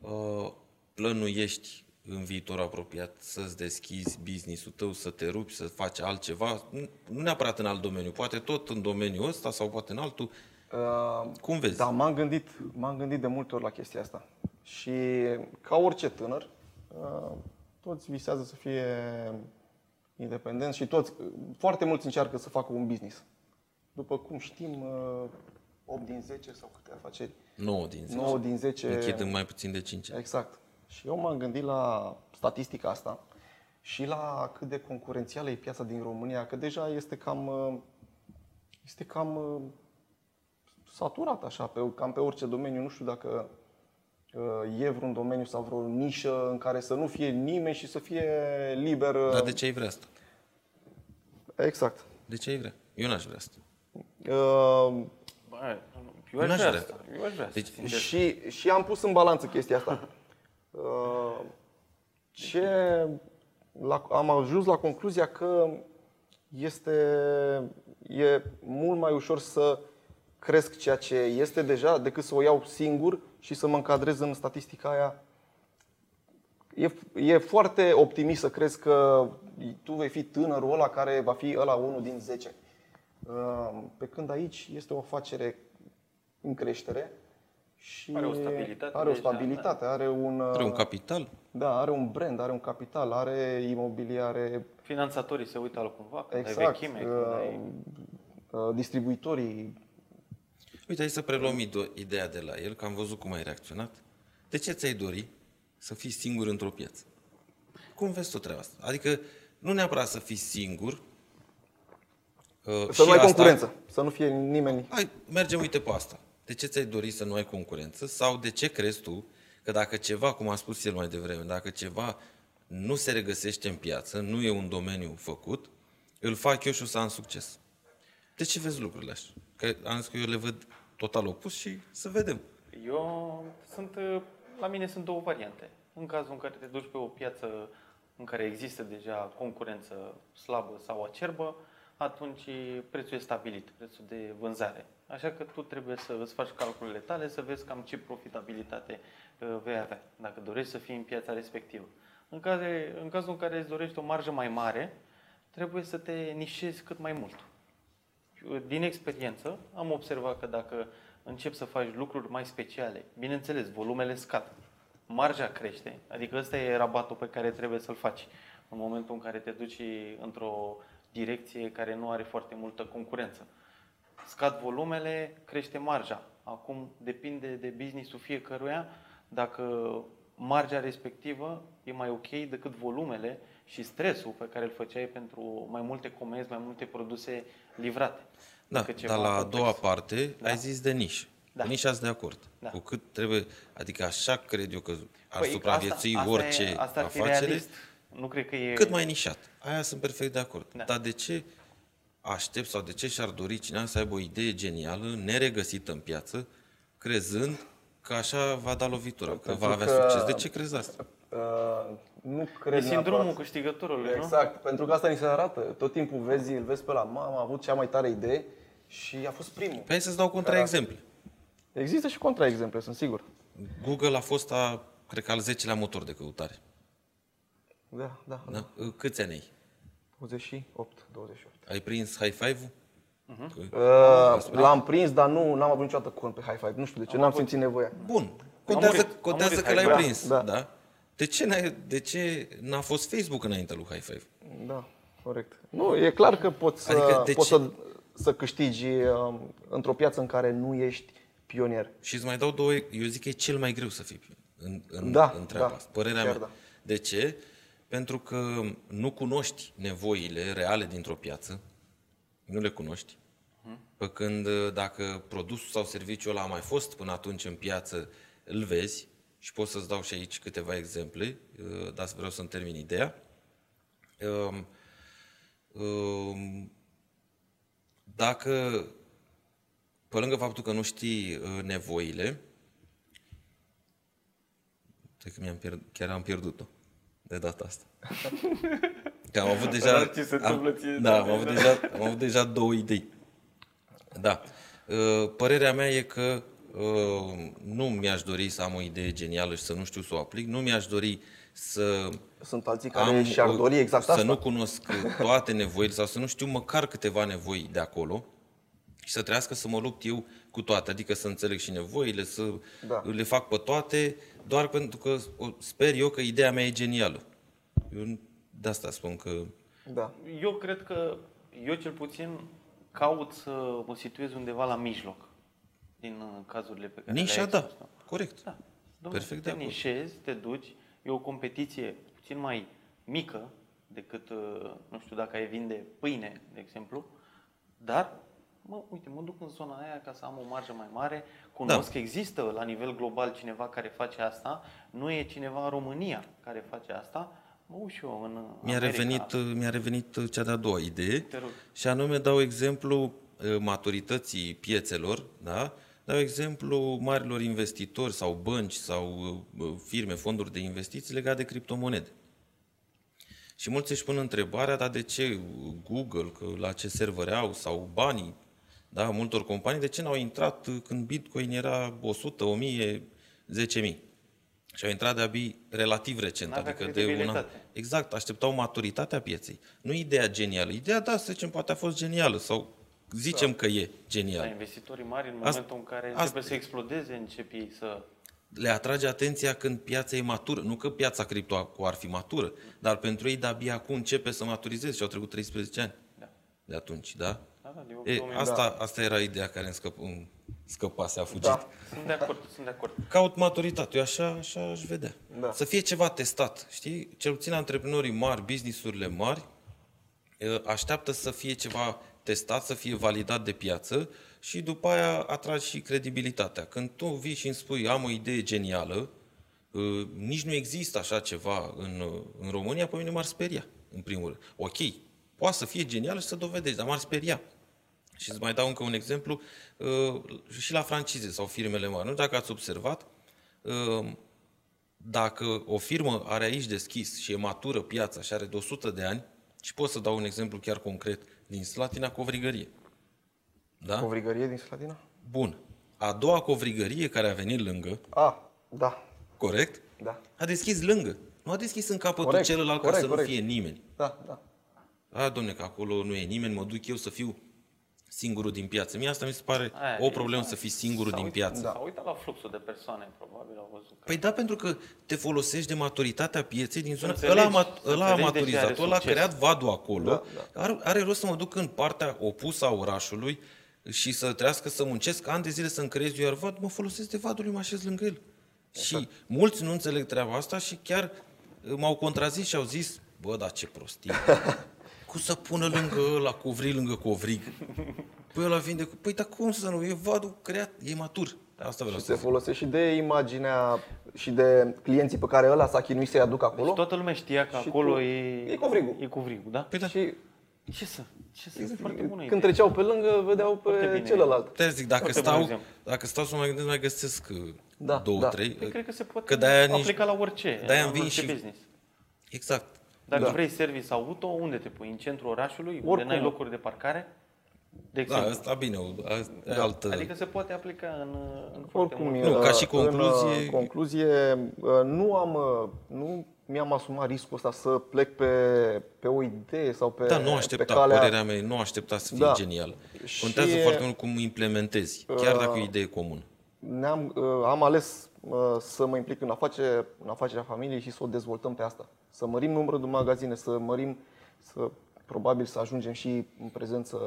Uh, Plănuiești în viitor apropiat să-ți deschizi business-ul tău, să te rupi, să faci altceva, nu nu neapărat în alt domeniu, poate tot în domeniul ăsta sau poate în altul. Uh, Cum vezi? Da, m-am gândit, m-am gândit de multe ori la chestia asta. Și ca orice tânăr, uh, toți visează să fie independenți și toți, foarte mulți încearcă să facă un business. După cum știm, uh, 8 din 10 sau câte afaceri, 9 din 10. 9 din 10 Închid în mai puțin de 5 ani. Exact. Și eu m-am gândit la statistica asta și la cât de concurențială e piața din România, că deja este cam, uh, este cam uh, saturat așa, pe, cam pe orice domeniu. Nu știu dacă uh, e vreun domeniu sau vreo nișă în care să nu fie nimeni și să fie liber. uh, Dar de ce ai vrea asta? Exact. De ce ai vrea? Eu n-aș vrea asta. Uh, Bă, eu aș N-aș vrea vrea. asta. Eu aș vrea Deci, asta, sincer. Și, și am pus în balanță chestia asta. Uh, Ce la, am ajuns la concluzia că este e mult mai ușor să cresc ceea ce este deja decât să o iau singur și să mă încadrez în statistica aia. E, e foarte optimist să crezi că tu vei fi tânărul ăla care va fi ăla unul din 10. Uh, Pe când aici este o afacere în creștere și Are o stabilitate are o deja, stabilitate, are un, Are un uh, capital? da, are un brand, are un capital, are imobiliare, Finanțatorii se uită altcumva, când ai exact, vechime, când uh, ai... uh, distribuitorii. Uite, hai să preluăm ide- ideea de la el, că am văzut cum ai reacționat. De ce ți-ai dori să fii singur într-o piață? Cum vezi tu treaba asta? Adică nu neapărat să fii singur. uh, Să și nu ai asta- concurență, să nu fie nimeni. Hai, mergem, uite pe asta. De ce ți-ai dori să nu ai concurență? Sau de ce crezi tu că dacă ceva, cum a spus el mai devreme, dacă ceva nu se regăsește în piață, nu e un domeniu făcut, îl fac eu și o să am succes. De ce vezi lucrurile așa? Că am zis că eu le văd total opus și să vedem. Eu sunt, la mine sunt două variante. În cazul în care te duci pe o piață în care există deja concurență slabă sau acerbă, atunci prețul e stabilit, prețul de vânzare. Așa că tu trebuie să îți faci calculele tale, să vezi cam ce profitabilitate uh, vei avea, dacă dorești să fii în piața respectivă. În, care, în cazul în care îți dorești o marjă mai mare, trebuie să te nișezi cât mai mult. Din experiență am observat că dacă începi să faci lucruri mai speciale, bineînțeles, volumele scad, marja crește, adică ăsta e rabatul pe care trebuie să-l faci în momentul în care te duci într-o direcție care nu are foarte multă concurență. Scad volumele, crește marja. Acum depinde de businessul fiecăruia dacă marja respectivă e mai ok decât volumele și stresul pe care îl făceai pentru mai multe comenzi, mai multe produse livrate. Da, dar la a doua parte da. ai zis de nișă. Da. Nici ați de acord. Da. Cu cât trebuie, adică așa cred eu că ar păi supraviețui asta, orice asta e, asta afacere, nu cred că e... cât mai nișat. Aia sunt perfect de acord. Da. Dar de ce aștept sau de ce și-ar dori cineva să aibă o idee genială, neregăsită în piață, crezând că așa va da lovitura, că Pentru va avea că... succes. De ce crezi asta? Uh, nu cred e sindromul neapărat. câștigătorului, exact, nu? Exact, pentru că asta ni se arată. Tot timpul vezi, îl vezi pe la mama, a avut cea mai tare idee și a fost primul. Păi să-ți dau contraexemple. Există și contraexemple, sunt sigur. Google a fost, a, cred că, al 10-lea motor de căutare. Da, da. da. da? Câți ani ai? 28, 28. Ai prins high five-ul? Uh-huh. Uh, l-am prins, dar nu am avut niciodată cont pe high five. Nu știu de ce, am n-am avut... simțit nevoia. Bun. Contează, contează că l-ai prins. Da. da. De ce, n-ai, de ce n-a fost Facebook înainte lui high five? Da, corect. Nu, e clar că poți, adică să, poți să, să câștigi uh, într-o piață în care nu ești pionier. Și îți mai dau două, eu zic că e cel mai greu să fii în, în, da, în treaba da, asta. Părerea mea. Da. De ce? Pentru că nu cunoști nevoile reale dintr-o piață, nu le cunoști. Hmm. Pe când dacă produsul sau serviciul ăla a mai fost până atunci în piață, îl vezi și pot să-ți dau și aici câteva exemple, uh, dar vreau să-mi termin ideea. Um, um, dacă pe lângă faptul că nu știi uh, nevoile, cred că mi-am pierd, chiar am pierdut-o de data asta. Că am avut deja... ce se am, ție, da, am avut, deja, am avut deja două idei. Da. Uh, părerea mea e că uh, nu mi-aș dori să am o idee genială și să nu știu să o aplic. Nu mi-aș dori să Sunt alții care am, și-ar dori exact să asta. nu cunosc toate nevoile sau să nu știu măcar câteva nevoi de acolo și să trească să mă lupt eu cu toate, adică să înțeleg și nevoile, să da. le fac pe toate, doar pentru că sper eu că ideea mea e genială. Eu de asta spun că... Da. Eu cred că, eu cel puțin caut să mă situez undeva la mijloc din uh, cazurile pe care Nișa, da, corect. Da. Dom'le, Perfect te de nișezi, te duci, e o competiție puțin mai mică decât, uh, nu știu, dacă ai vinde pâine, de exemplu, dar mă, uite, mă duc în zona aia ca să am o marjă mai mare, cunosc da. că există la nivel global cineva care face asta, nu e cineva în România care face asta, mă uit și eu în mi-a revenit, mi-a revenit cea de-a doua idee și anume dau exemplu uh, maturității piețelor, da? Dau exemplu marilor investitori sau bănci sau uh, firme, fonduri de investiții legate de criptomonede. Și mulți își pun întrebarea, dar de ce Google, că la ce servere au, sau banii da, multor companii, de ce n-au intrat când Bitcoin era 100, 1000, 10.000? Și au intrat de-abia relativ recent, N-avea adică de un an. Exact, așteptau maturitatea pieței. Nu ideea genială. Ideea, da, să zicem, poate a fost genială sau zicem da. că e genială. Da, investitorii mari, în momentul asta, în care asta, trebuie să explodeze, încep ei să... Le atrage atenția când piața e matură. Nu că piața cripto ar fi matură, dar pentru ei de-abia acum începe să maturizeze și au trecut 13 ani. Da. De atunci, da? Da, da, e, asta, da. asta era ideea care îmi, scăp, îmi scăpase, a fugit. Da. Sunt de acord, sunt de acord. Caut maturitate, eu așa, așa aș vedea. Da. Să fie ceva testat, știi? Cel puțin antreprenorii mari, businessurile mari, așteaptă să fie ceva testat, să fie validat de piață și după aia atragi și credibilitatea. Când tu vii și îmi spui, am o idee genială, uh, nici nu există așa ceva în, uh, în România, pe mine m-ar speria, în primul rând. Ok, poate să fie genială și să dovedești, dar m-ar speria. Și îți mai dau încă un exemplu, uh, și la francize sau firmele mari. Nu știu dacă ați observat, uh, dacă o firmă are aici deschis și e matură piața și are de 100 de ani, și pot să dau un exemplu chiar concret, din Slatina Covrigărie. Da? Covrigărie din Slatina? Bun. A doua covrigărie care a venit lângă, A, da, corect? da, A deschis lângă. Nu a deschis în capătul Corect, celălalt ca corect, să corect. nu fie nimeni. da, da. A, domne, că acolo nu e nimeni, mă duc eu să fiu singurul din piață. Mie asta mi se pare Aia o e, problemă da. să fii singurul S-a din uit- piață. Da. S-a uitat la fluxul de persoane, probabil au văzut. că- Păi da, pentru că te folosești de maturitatea pieței din zona... înțelegi, Ăla, a mat- să ăla a înțelegi de ce are maturizat, ăla a succes. creat vadul acolo. Da, Are, are rost să mă duc în partea opusă a orașului și să trească să muncesc ani de zile să-mi creez eu iar vad, mă folosesc de vadul lui, mă așez lângă el. Și mulți nu înțeleg treaba asta și chiar uh, m-au contrazis și au zis, bă, dar ce prostie. Cum să pună lângă ăla, covrig lângă covrig? Păi ăla vinde cu... Păi dar cum să nu? E vadul creat, e matur. Asta vreau Și să se zic. folosește și de imaginea și de clienții pe care ăla s-a chinuit să-i aducă acolo. Deci toată lumea știa că Și acolo tu- e... e covrigul. E covrigul, da? Păi da. Și Ce să? Ce să? E foarte bună când idee. treceau pe lângă, vedeau Foarte pe bine. celălalt. Te zic, dacă Foarte bun stau, exemplu. dacă stau să mă mai gândesc, mai găsesc uh, Da, două, da. trei. Păi cred că se poate Că de-aia nici- aplica la orice. de-aia la îmi vin orice și- business. Exact. Dacă Da. vrei service auto, unde te pui? În centrul orașului, unde Oricum. n-ai locuri de parcare? De Da, exemplu. asta bine, o- asta e altă... Adică se poate aplica în, în foarte Oricum, mult. e, Nu, ca și în, concluzie- uh, concluzie, uh, nu am, uh, nu mi-am asumat riscul ăsta să plec pe, pe o idee sau pe, Da, nu pe aștepta, calea... părerea mea, e, nu aștepta să fie Da. genial. Și- Contează foarte mult cum implementezi, chiar dacă e o idee comună. Ne-am, uh, am ales uh, să mă implic în, afacere, în afacerea familiei și să o dezvoltăm pe asta. Să mărim numărul de magazine, să mărim, să, probabil să ajungem și în prezență,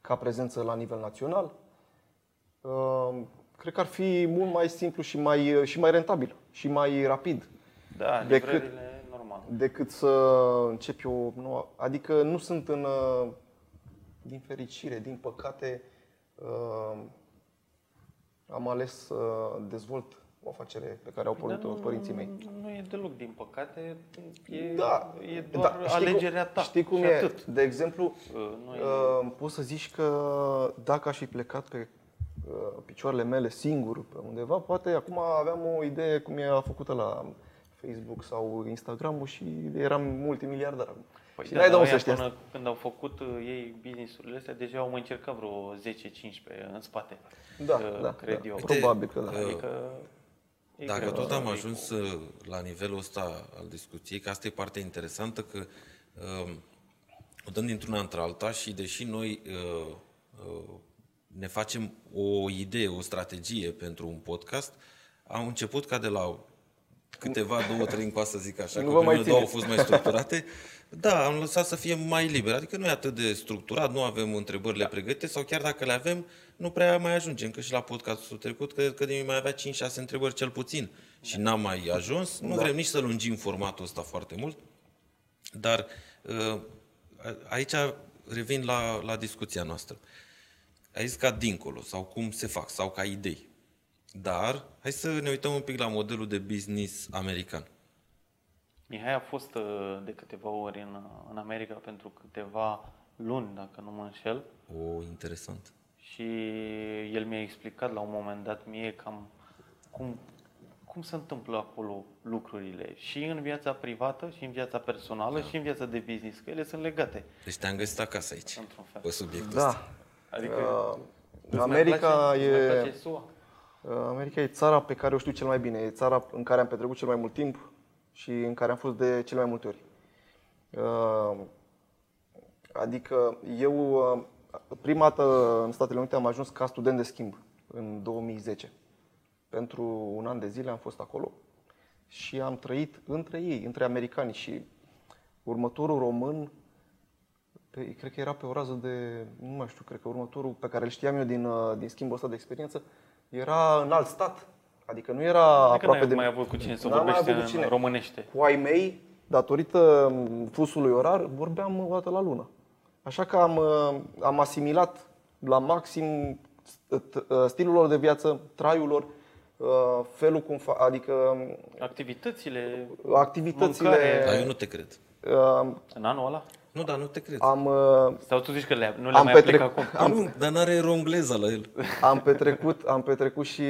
ca prezență la nivel național. Uh, Cred că ar fi mult mai simplu și mai, și mai rentabil și mai rapid Da, decât- livrările normal. decât să încep eu o nouă. Adică nu sunt în. uh, Din fericire, din păcate, uh, am ales să dezvolt o afacere pe care au pornit-o Dar nu- părinții mei. Nu e deloc, din păcate. E, Da, e doar da, știi alegerea cum, ta. Știi cum și e? Atât. De exemplu, Uh, Nu e... uh, poți să zici că dacă aș fi plecat pe uh, picioarele mele singur pe undeva, poate acum aveam o idee cum e făcută la Facebook sau Instagram și eram multimiliardar acum. Păi și da, n-ai de dar unde să ăia știți asta. până când au făcut uh, ei business-urile astea, deja au mai încercat vreo 10-15 în spate. Da, uh, da, cred da. eu. Probabil că da. Uh, Adică e Dacă greu tot să am iei ajuns uh, la nivelul ăsta al discuției, că asta e partea interesantă, că uh, o dăm dintr-una într-alta și deși noi uh, uh, ne facem o idee, o strategie pentru un podcast, am început ca de la câteva, două, trei încoa să zic așa, Nu că vă mai primele două au țineți. fost mai structurate. Da, am lăsat să fie mai liber, adică nu e atât de structurat, nu avem întrebările pregătite sau chiar dacă le avem, nu prea mai ajungem, că și la podcastul trecut, cred că de mai avea 5-6 întrebări cel puțin și n-am mai ajuns. Nu vrem nici să lungim formatul ăsta foarte mult, dar uh, aici revin la, la discuția noastră. Ai zis ca dincolo, sau cum se fac, sau ca idei. Dar hai să ne uităm un pic la modelul de business american. Mihai a fost uh, de câteva ori în, uh, în America pentru câteva luni, dacă nu mă înșel, O, interesant. și el mi-a explicat la un moment dat mie cam cum, cum se întâmplă acolo lucrurile și în viața privată, și în viața personală, și în viața de business, că ele sunt legate, Deci te-am găsit acasă aici, într-un fel. pe subiectul ăsta. Da. Adică Uh, îți mai America place, îți mai e place SUA? Uh, America e țara pe care o știu cel mai bine. E țara în care am petrecut cel mai mult timp și în care am fost de cele mai multe ori. Uh, Adică eu, uh, prima dată în Statele Unite am ajuns ca student de schimb în 2010. Pentru un an de zile am fost acolo și am trăit între ei, între americani și următorul român, pe, cred că era pe o rază de, nu mai știu, cred că următorul pe care îl știam eu din, uh, din schimbul ăsta de experiență, era în alt stat. Adică nu era Adică aproape n-ai de mai avut cu cine să N-am mai vorbești avut cu în cine. românește. Cu ai mei, datorită fusului orar, vorbeam o dată la lună. Așa că am, uh, am asimilat la maxim st- ă, stilul lor de viață, traiul lor, ă, felul cum fa- adică Activitățile, activitățile. Mâncare. Dar eu nu te cred. ă, în anul ăla? Nu, dar nu te cred. Am, ă, Sau tu zici că le, nu le Am mai petrec- aplic acum? Am... Nu, dar n-are rongleza la el. am petrecut, am petrecut și,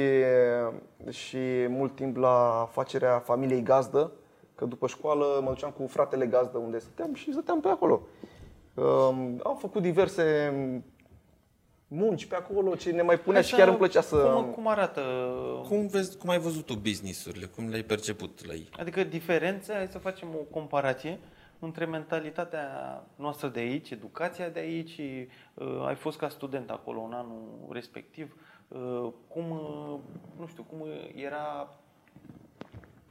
și mult timp la facerea familiei gazdă, că după școală mă duceam cu fratele gazdă unde stăteam și stăteam pe acolo. Um, Am făcut diverse munci pe acolo, ce ne mai punea și Așa, chiar îmi plăcea să... Cum, cum arată? Cum, vezi, cum ai văzut tu business-urile? Cum le-ai perceput la ei? Adică diferența, hai să facem o comparație între mentalitatea noastră de aici, educația de aici, uh, ai fost ca student acolo în anul respectiv, uh, cum, uh, nu știu, cum era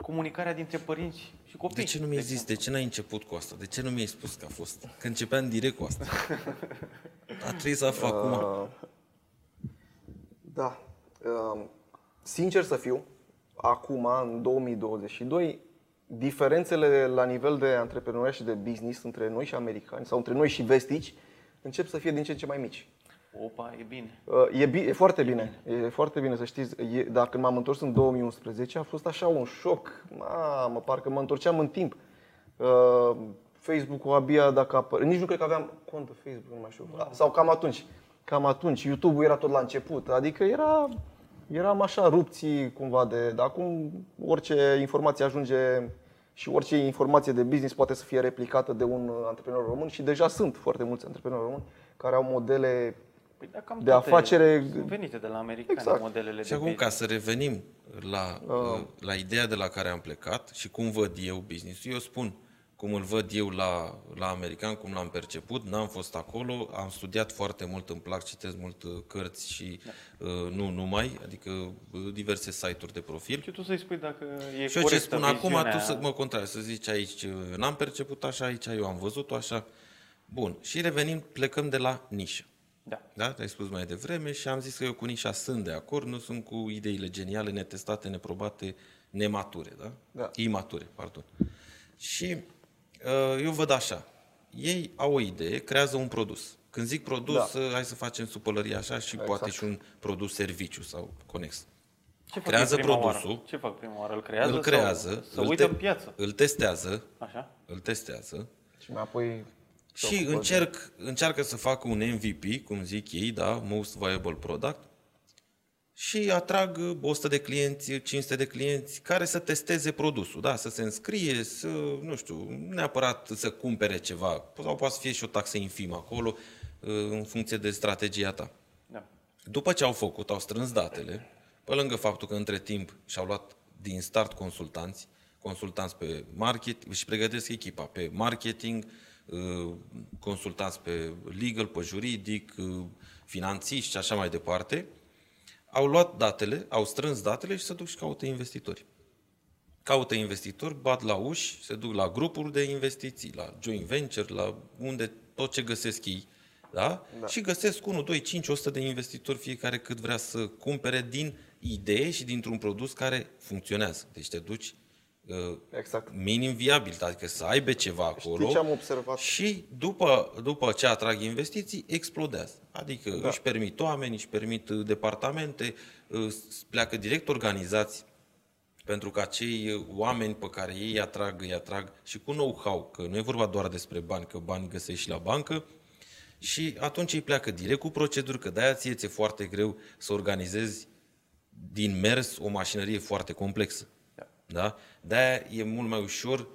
comunicarea dintre părinți și copii. De ce nu mi-ai zis? De ce n-ai început cu asta? De ce nu mi-ai spus că a fost? Că începeam direct cu asta. A trebuit să aflu acum. Uh, Da. Uh, Sincer să fiu, acum, în 2022, diferențele la nivel de antreprenoriat și de business între noi și americani sau între noi și vestici încep să fie din ce în ce mai mici. Opa, e bine. Uh, E, bi- e foarte bine, e foarte bine să știți. E, dacă m-am întors în 2011, a fost așa un șoc. Mamă, parcă mă întorceam în timp. Uh, Facebook-ul abia dacă apă... Nici nu cred că aveam cont pe Facebook, nu mai știu. Sau cam atunci. Cam atunci. YouTube-ul era tot la început. Adică era, eram așa rupții cumva de... Dar acum orice informație ajunge și orice informație de business poate să fie replicată de un antreprenor român și deja sunt foarte mulți antreprenori români care au modele Păi, da, cam De toate afacere- Sunt venite de la americani Exact. modelele Și de acum, business. ca să revenim la, uh, la ideea de la care am plecat și cum văd eu business eu spun cum îl văd eu la, la american, cum l-am perceput, n-am fost acolo, am studiat foarte mult, îmi plac, citesc mult uh, cărți și Da. uh, nu numai, adică uh, diverse site-uri de profil. Și tu să-i spui dacă e Și eu ce corectă spun acum, viziunea tu să mă contrari, să zici aici, uh, n-am perceput așa, aici eu am văzut-o așa. Bun, și revenim, plecăm de la nișă. Da. Da? Ai spus mai devreme și am zis că eu cu nișa sunt de acord, nu sunt cu ideile geniale, netestate, neprobate, nemature, da? Da. Imature, pardon. Și uh, eu văd așa, ei au o idee, creează un produs. Când zic produs, Da. uh, hai să facem supălărie așa și Exact. poate și un produs serviciu sau conex. Ce fac Creează în prima produsul, Oară? Ce fac prima oară? Îl creează? îl creează, Sau, să îl, uită te- în piață. îl testează, Așa? îl testează Și mai apoi se și ocupă de- încerc, încearcă să facă un MVP, cum zic ei, da, Most Viable Product, și atrag uh, 100 de clienți, 500 de clienți care să testeze produsul, da, să se înscrie, să, nu știu, neapărat să cumpere ceva, sau poate să fie și o taxă infimă acolo, uh, în funcție de strategia ta. Da. După ce au făcut, au strâns datele, pe lângă faptul că între timp și-au luat din start consultanți, consultanți pe marketing, își pregătesc echipa pe marketing, uh, consultanți pe legal, pe juridic, uh, finanțiști și așa mai departe, au luat datele, au strâns datele și se duc și caută investitori. Caută investitori, bat la uși, se duc la grupuri de investiții, la joint venture, la unde tot ce găsesc ei, da? da. Și găsesc 1, 2, 5, 100 de investitori, fiecare cât vrea să cumpere din idee și dintr-un produs care funcționează. Deci te duci uh, Exact. minim viabil, adică să aibă ceva acolo. Știi ce am observat? Și după, după ce atrag investiții, explodează. Adică da. își permit oameni, își permit uh, departamente, uh, s- pleacă direct organizați pentru că acei uh, oameni pe care ei îi atrag, îi atrag și cu know-how, că nu e vorba doar despre bani, că bani găsești și la bancă, și atunci ei pleacă direct cu proceduri, că de-aia ție ți-e foarte greu să organizezi din mers o mașinărie foarte complexă. Da? De-aia e mult mai ușor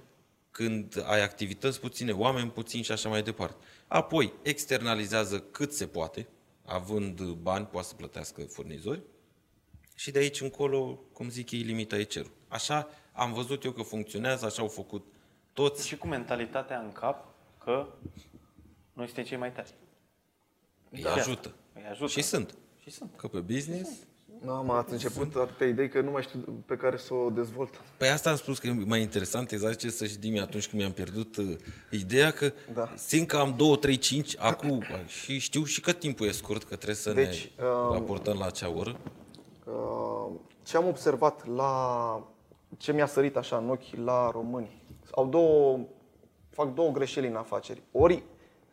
când ai activități puține, oameni puțini și așa mai departe. Apoi, externalizează cât se poate, având bani, poate să plătească furnizori, și de aici încolo, cum zic ei, limita e cerul. Așa am văzut eu că funcționează, așa au făcut toți. Și cu mentalitatea în cap că noi suntem cei mai tari. Îi Da. ajută. Îi ajută. Și sunt. Și sunt. Că pe business... Nu, am ați început atâtea idei că nu mai știu pe care să o dezvolt. Păi asta am spus că e mai interesant, exact ce să știm atunci când mi-am pierdut uh, ideea, că da. Da. simt că am 2, 3, 5 acum și știu și că timpul e scurt, că trebuie să Deci, ne um, raportăm la acea oră. Uh, Ce am observat la ce mi-a sărit așa în ochi la români, au două, fac două greșeli în afaceri. Ori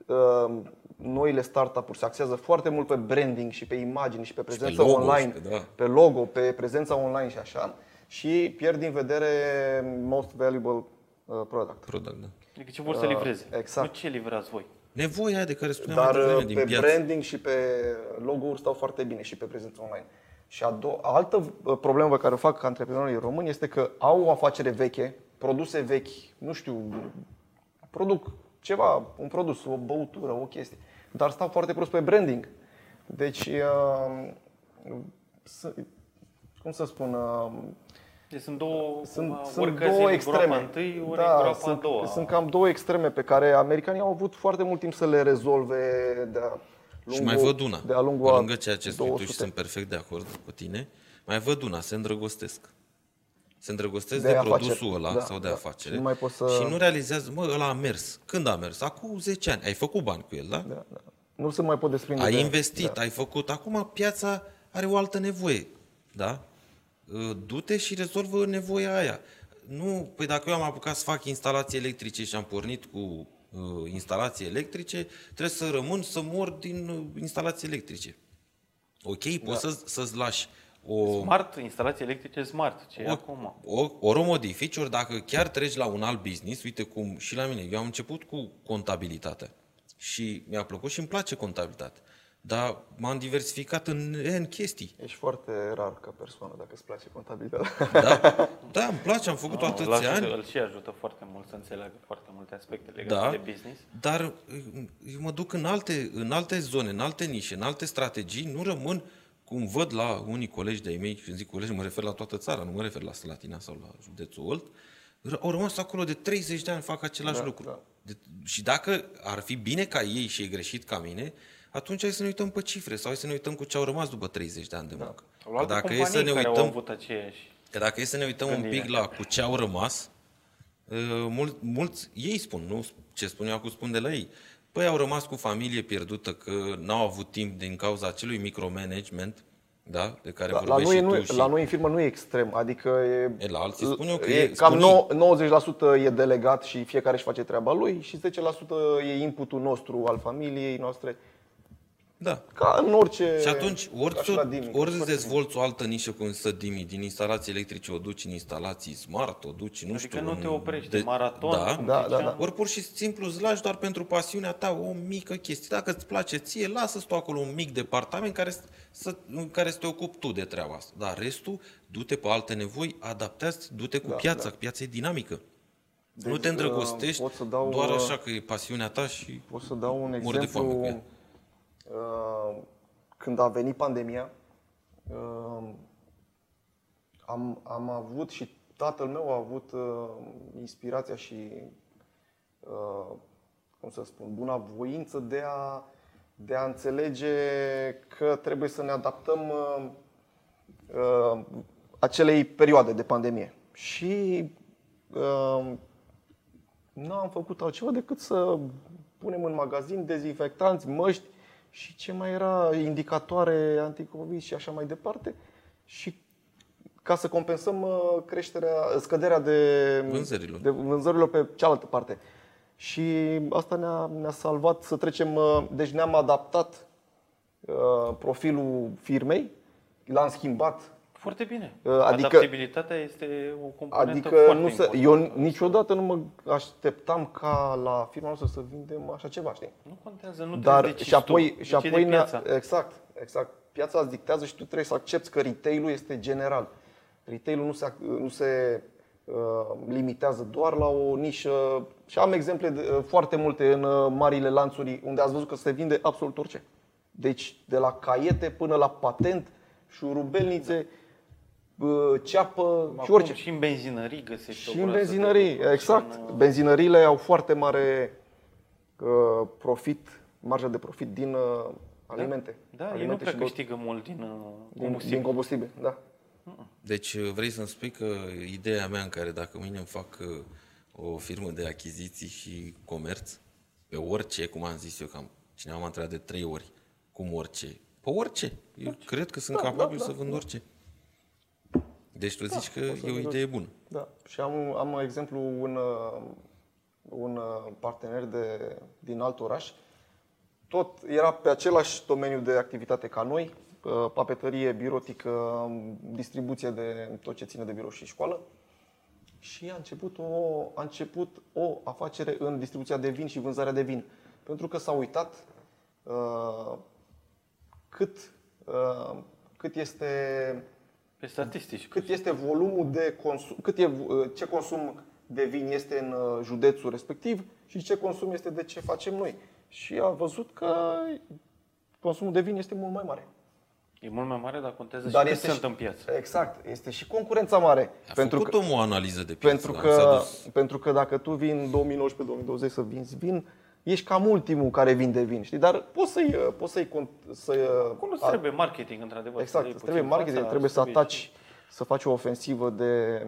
uh, noile startup-uri se axează foarte mult pe branding și pe imagini și pe prezența logo online, și pe- da. pe logo, pe prezența online și așa și pierd din vedere most valuable uh, product. Product, da. Adică ce vor să livreze. exact. Nu ce livrați voi. Nevoia aia de care spuneam Dar mai devreme uh, din pe piață. branding și pe logo-uri stau foarte bine și pe prezența online. Și a do- altă uh, problemă pe care o fac antreprenorii români este că au o afacere veche, produse vechi, nu știu, produc ceva, un produs, o băutură, o chestie, dar stau foarte prost pe branding. Deci, uh, s- cum să spun, uh, Deci sunt două, sunt, cumva, sunt ori căzi două în extreme. groapa întâi, ori da, în groapa sunt, a doua. sunt cam două extreme pe care americanii au avut foarte mult timp să le rezolve de-a Și lungul, mai văd una. de-a lungul Pe a lângă ceea ce spui tu 200. și sunt perfect de acord cu tine, mai văd una, se îndrăgostesc. Se îndrăgostesc De de, afaceri. produsul ăla Da, sau de da. afacere Și nu mai poți să- și nu realizează, mă, ăla a mers. Când a mers? Acum 10 ani. Ai făcut bani cu el, da? Da, da. Nu se mai pot desprinde Ai de investit, Da. ai făcut. Acum piața are o altă nevoie. Da? Uh, Du-te și rezolvă nevoia aia. Nu, păi dacă eu am apucat să fac instalații electrice și am pornit cu uh, instalații electrice, trebuie să rămân să mor din uh, instalații electrice. Ok, Da. poți să, să-ți lași o, Smart, instalații electrice smart, ce e o, acum. o, ori o modifici, ori dacă chiar treci la un alt business, uite cum și la mine, eu am început cu contabilitatea și mi-a plăcut și îmi place contabilitatea, dar m-am diversificat în N chestii. Ești foarte rar ca persoană dacă îți place contabilitatea. Da, da îmi place, am făcut Nu, îl atâția ajută- ani, Îl și ajută foarte mult să înțeleagă foarte multe aspecte legate da, de business. dar eu mă duc în alte, în alte zone, în alte nișe, în alte strategii, nu rămân cum văd la unii colegi de-ai mei, când zic colegi, mă refer la toată țara, nu mă refer la Slatina sau la județul Olt, r- au rămas acolo de 30 de ani, fac același Da, lucru. da. De, și dacă ar fi bine ca ei și e greșit ca mine, atunci hai să ne uităm pe cifre sau hai să ne uităm cu ce au rămas după 30 de ani de muncă. Au Că luat dacă e companii să ne care au uităm, avut aceeași. că dacă e să ne uităm un Gândire. pic la cu ce au rămas, uh, mul, mulți, ei spun, nu ce spun eu acum, spun de la ei. Păi au rămas cu familie pierdută că n-au avut timp din cauza acelui micromanagement, da, de care La, la, vorbești noi, și nu, tu și... la noi în firmă nu e extrem, adică e, E, la alții spun eu că e e- cam spun nou- 90% e delegat și fiecare își face treaba lui și 10% e inputul nostru al familiei noastre. Da. Ca în orice... Și atunci, ori, ca și la să, Dimi, ori foarte îți dezvolți o altă nișă cum să Dimi, din instalații electrice o duci în instalații smart, o duci, nu Adică știu... nu te în- oprești, maraton, Da, cum Da, da, ziceam. da. Ori pur și simplu îți lași doar pentru pasiunea ta o mică chestie. Dacă îți place ție, lasă-ți tu acolo un mic departament care să, în care să te ocupi tu de treaba asta. Dar restul, du-te pe alte nevoi, adaptează du-te cu Da, piața, da. piața e dinamică. Deci, nu te uh, îndrăgostești pot să dau, doar uh, așa că e pasiunea ta și... Pot să dau un Mor de foame cu exemplu. Uh, când a venit pandemia, uh, am, am avut și tatăl meu a avut uh, inspirația și, uh, cum să spun, buna voință de a, de a înțelege că trebuie să ne adaptăm uh, uh, acelei perioade de pandemie. Și uh, nu am făcut altceva decât să punem în magazin dezinfectanți, măști și ce mai era, indicatoare anticovid și așa mai departe. Și ca să compensăm uh, creșterea, scăderea de Vânzărilor. de vânzărilor pe cealaltă parte. Și asta ne-a, ne-a salvat să trecem, uh, deci ne-am adaptat uh, profilul firmei, l-am schimbat Foarte bine. Uh, adică- Adaptabilitatea este o componentă Adică foarte nu se, importantă. eu niciodată nu mă așteptam ca la firma noastră să vindem așa ceva, știi? Nu contează, nu Dar trebuie și apoi, tu, și decide apoi ne piața. exact, exact. Piața îți dictează și tu trebuie să accepti că retail-ul este general. Retail-ul nu se, nu se uh, limitează doar la o nișă. Și am exemple de, uh, foarte multe în uh, marile lanțuri unde ați văzut că se vinde absolut orice. Deci, de la caiete până la patent, șurubelnițe, uh, ceapă și Acum orice. și în benzinării găsești o Și în groază de benzinării, lucruri. exact. Și în, uh, Benzinăriile au foarte mare uh, profit, marja de profit din uh, alimente. Da, ei nu alimente prea și băut- câștigă mult din uh, din, combustibil. din combustibil. Da. Deci uh, vrei să-mi spui că ideea mea în care dacă mâine îmi fac uh, o firmă de achiziții și comerț, pe orice, cum am zis eu, că am, cineva m-a întrebat de trei ori, cum orice? Pe orice. Eu cred că sunt Da, capabil da, să da, vând da. orice. Deci tu zici că poți să e o vinzi idee bună. Da. Și am, am un exemplu un, uh, un uh, partener de, din alt oraș tot era pe același domeniu de activitate ca noi, uh, papetărie, birotică, distribuție de tot ce ține de birou și școală. Și a început o, a început o afacere în distribuția de vin și vânzarea de vin. Pentru că s-a uitat uh, cât, uh, cât este Pe statistici. cât este volumul de consum, cât e, uh, ce consum de vin este în uh, județul respectiv și ce consum este de ce facem noi. Și a văzut că consumul de vin este mult mai mare. E mult mai mare, dar contează Dar și cât este sunt și- în piață. Exact, este și concurența mare. A pentru făcut că, omul o analiză de piață. pentru, da, s-a că, dus. pentru că dacă tu vin 2019-2020 să vinzi vin, ești cam ultimul care vinde vin, știi? Dar poți să-i, poți să-i, cont- să Acolo îți trebuie marketing, într-adevăr. Exact, să îți iei trebuie puțin marketing, fața, trebuie să trebuie ataci, să faci o ofensivă de...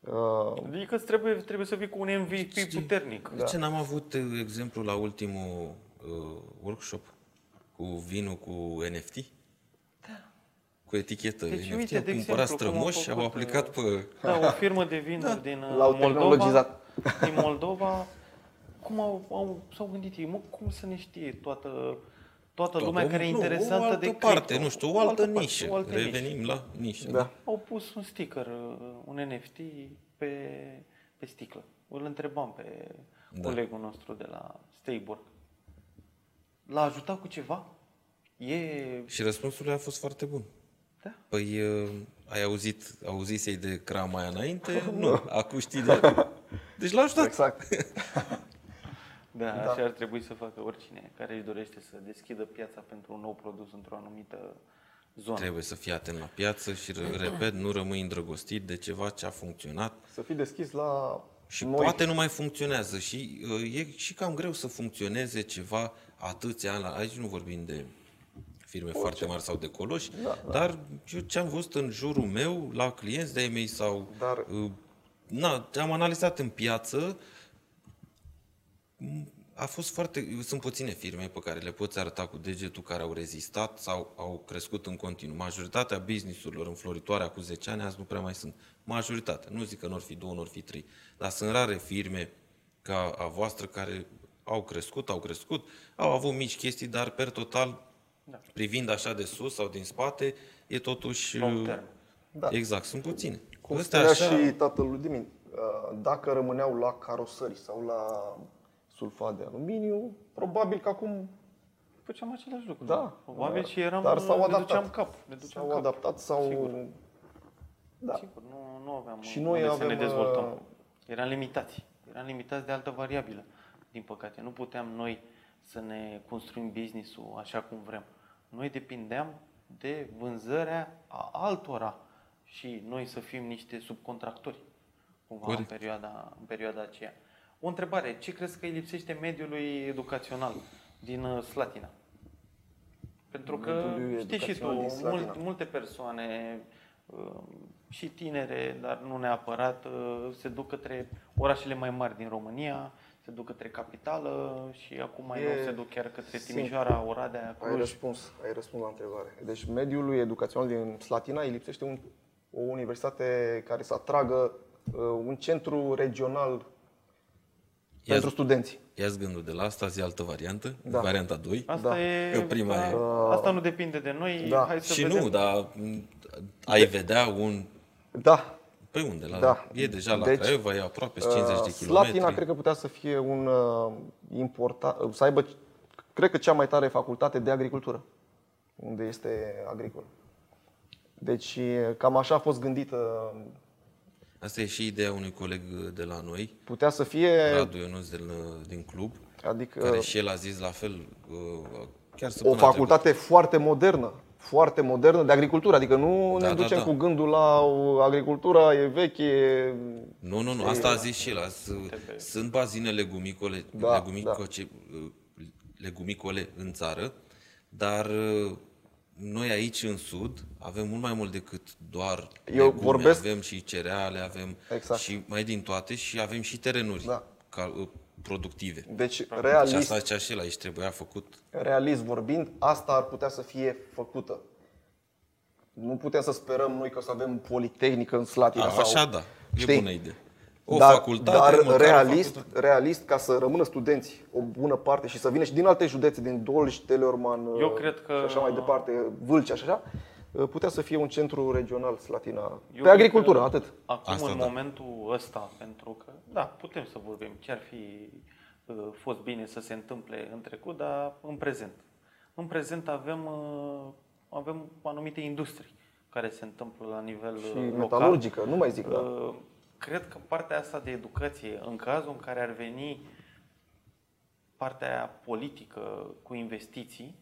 Uh, Adică îți trebuie, trebuie să vii cu un MVP puternic. De ce n-am avut uh, exemplu la ultimul uh, workshop cu vinul cu NFT? Da. Cu etichetă Deci, NFT, uite, au de cumpărat exemplu, cum au strămoși și au făcut, aplicat pe... Da, o firmă de vinuri din uh, L-au Moldova, tehnologizat. din Moldova, cum au, au, s-au gândit ei, mă, cum să ne știe toată, toată lumea care e nu, interesantă o altă de parte, cripto. nu știu, o altă, parte, nișă. o altă nișă. Revenim la nișă. Da. Au pus un sticker, uh, un NFT pe, pe sticlă. Îl întrebam pe Da. colegul nostru de la Stayborg. L-a ajutat cu ceva? E... Și răspunsul lui a fost foarte bun. Da. Păi, uh, ai auzit, auzisei de crama aia înainte? Nu. Acum știi de acum. Deci l-a ajutat. exact. Da, Da. așa ar trebui să facă oricine care își dorește să deschidă piața pentru un nou produs într-o anumită zonă. Trebuie să fii atent la piață și, re- repet, nu rămâi îndrăgostit de ceva ce a funcționat Să fii deschis la și noi. poate nu mai funcționează și uh, e și cam greu să funcționeze ceva atâția ani. la- Aici nu vorbim de firme foarte mari sau de coloși, Da, dar eu ce am văzut în jurul meu, la clienți de-ai mei sau... Dar- uh, Na, am analizat în piață, a fost foarte... Sunt puține firme pe care le poți arăta cu degetul care au rezistat sau au crescut în continuu. Majoritatea businessurilor înfloritoare acum 10 ani, azi nu prea mai sunt. Majoritatea. Nu zic că nu ar fi două, nu ar fi trei. Dar sunt rare firme ca a voastră care au crescut, au crescut, au avut mici chestii, dar per total, Da. privind așa de sus sau din spate, e totuși... Long term. Da. Exact, sunt puține. Cum Ăstea spunea și tatăl lui Dimin, uh, dacă rămâneau la carosări sau la sulfat de aluminiu, probabil că acum Făceam același lucru. Da. Probabil și eram, Dar s-au ne adaptat. duceam cap. Ne duceam s-au cap. adaptat sau... Sigur. Da. Sigur, nu, nu aveam Și uh, noi unde avem, să ne dezvoltăm. uh, Eram limitați. Eram limitați de altă variabilă, din păcate. Nu puteam noi să ne construim business-ul așa cum vrem. Noi depindeam de vânzarea a altora și noi să fim niște subcontractori cumva în Corect. perioada, în perioada aceea. O întrebare, ce crezi că îi lipsește mediului educațional din uh, Slatina? Pentru că Mediului știi și tu, educațional din Slatina. mult, multe persoane uh, și tinere, dar nu neapărat, uh, se duc către orașele mai mari din România, se duc către capitală și acum mai E nou se duc chiar către simplu. Timișoara, Oradea, Ai Cluj. răspuns, ai răspuns la întrebare. Deci mediului educațional din Slatina îi lipsește un, o universitate care să atragă uh, un centru regional Ia pentru studenți. Ia-ți gândul de la asta, zi altă variantă, Da. varianta 2. Asta Da. e, Că prima da, e- asta nu depinde de noi, Da. hai să Și vedem. nu, dar m, ai vedea un... Da, Pe unde? La, Da. E deja la Deci, Craiova, e aproape 50 de Uh, kilometri. Slatina cred că putea să fie un uh, important, să aibă, cred că cea mai tare facultate de agricultură, unde este agricol. Deci cam așa a fost gândită, Asta e și ideea unui coleg de la noi, putea să fie, Radu Ionuț din, din club, adică care și el a zis la fel, uh, chiar o săptămâna facultate foarte modernă, foarte modernă de agricultură, adică nu Da, ne da, ducem da. cu gândul la o agricultura e veche, e- Nu, nu, nu, asta a zis și el. azi, Sunt bazine legumicole, Da, legumicoce, legumicole în țară, dar uh, noi aici în sud avem mult mai mult decât doar Eu legume, vorbesc- avem și cereale, avem Exact. și mai din toate și avem și terenuri Da. ca, uh, productive. deci Și realist, asta zicea și el, aici trebuia făcut realist vorbind, asta ar putea să fie făcută. Nu putem să sperăm noi că o să avem politehnică în Slatina. A, sau, așa da, e știi? bună idee. O dar, facultate, dar măcar o realist, facultate. realist, ca să rămână studenți o bună parte și să vină și din alte județe, din Dolj, Teleorman Eu uh, cred că- și așa mai departe, Vâlcea și așa, uh, putea să fie un centru regional Slatina. Eu pe cred agricultură, că atât. Acum, Asta în da. momentul ăsta, pentru că, da, putem să vorbim ce ar fi uh, fost bine să se întâmple în trecut, dar în prezent. În prezent avem, uh, avem anumite industrii care se întâmplă la nivel Și uh, local. metalurgică, nu mai zic, da. Uh, Cred că partea asta de educație, în cazul în care ar veni partea aia politică cu investiții,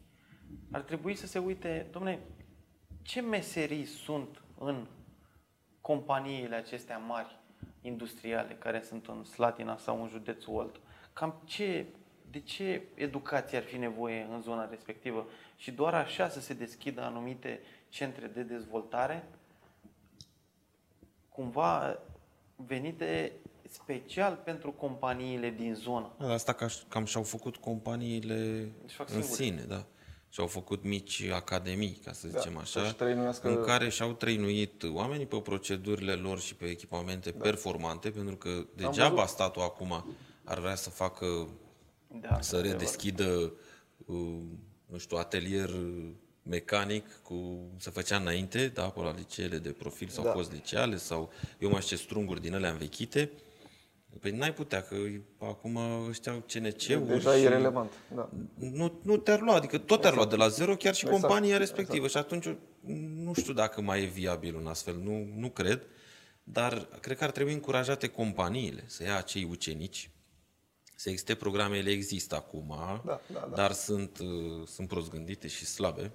ar trebui să se uite, domne, ce meserii sunt în companiile acestea mari industriale care sunt în Slatina sau în județul Olt? Cam ce, de ce educație ar fi nevoie în zona respectivă? Și doar așa să se deschidă anumite centre de dezvoltare cumva venite special pentru companiile din zonă. Da, Asta ca, cam și-au făcut companiile Își fac în singuri. sine, da. Și-au făcut mici academii, ca să zicem așa, să-și trăinuiască- în care și-au trăinuit oamenii pe procedurile lor și pe echipamente performante, pentru că degeaba statul acum ar vrea să facă, Da, să redeschidă, uh, nu știu, atelier uh, mecanic cu se făcea înainte, da, pe la liceele de profil sau Da. post-liceale sau eu mai știu ce strunguri din alea învechite. Păi n-ai putea, că acum ăștia au CNC-uri Deja și e relevant. Da. nu, nu te-ar lua, adică tot te-ar lua de la zero, chiar și Exact, compania respectivă. Și atunci nu știu dacă mai e viabil un astfel, nu, nu cred, dar cred că ar trebui încurajate companiile să ia acei ucenici, să existe programe, ele există acum, Da, da, da. dar sunt, uh, sunt prost gândite și slabe.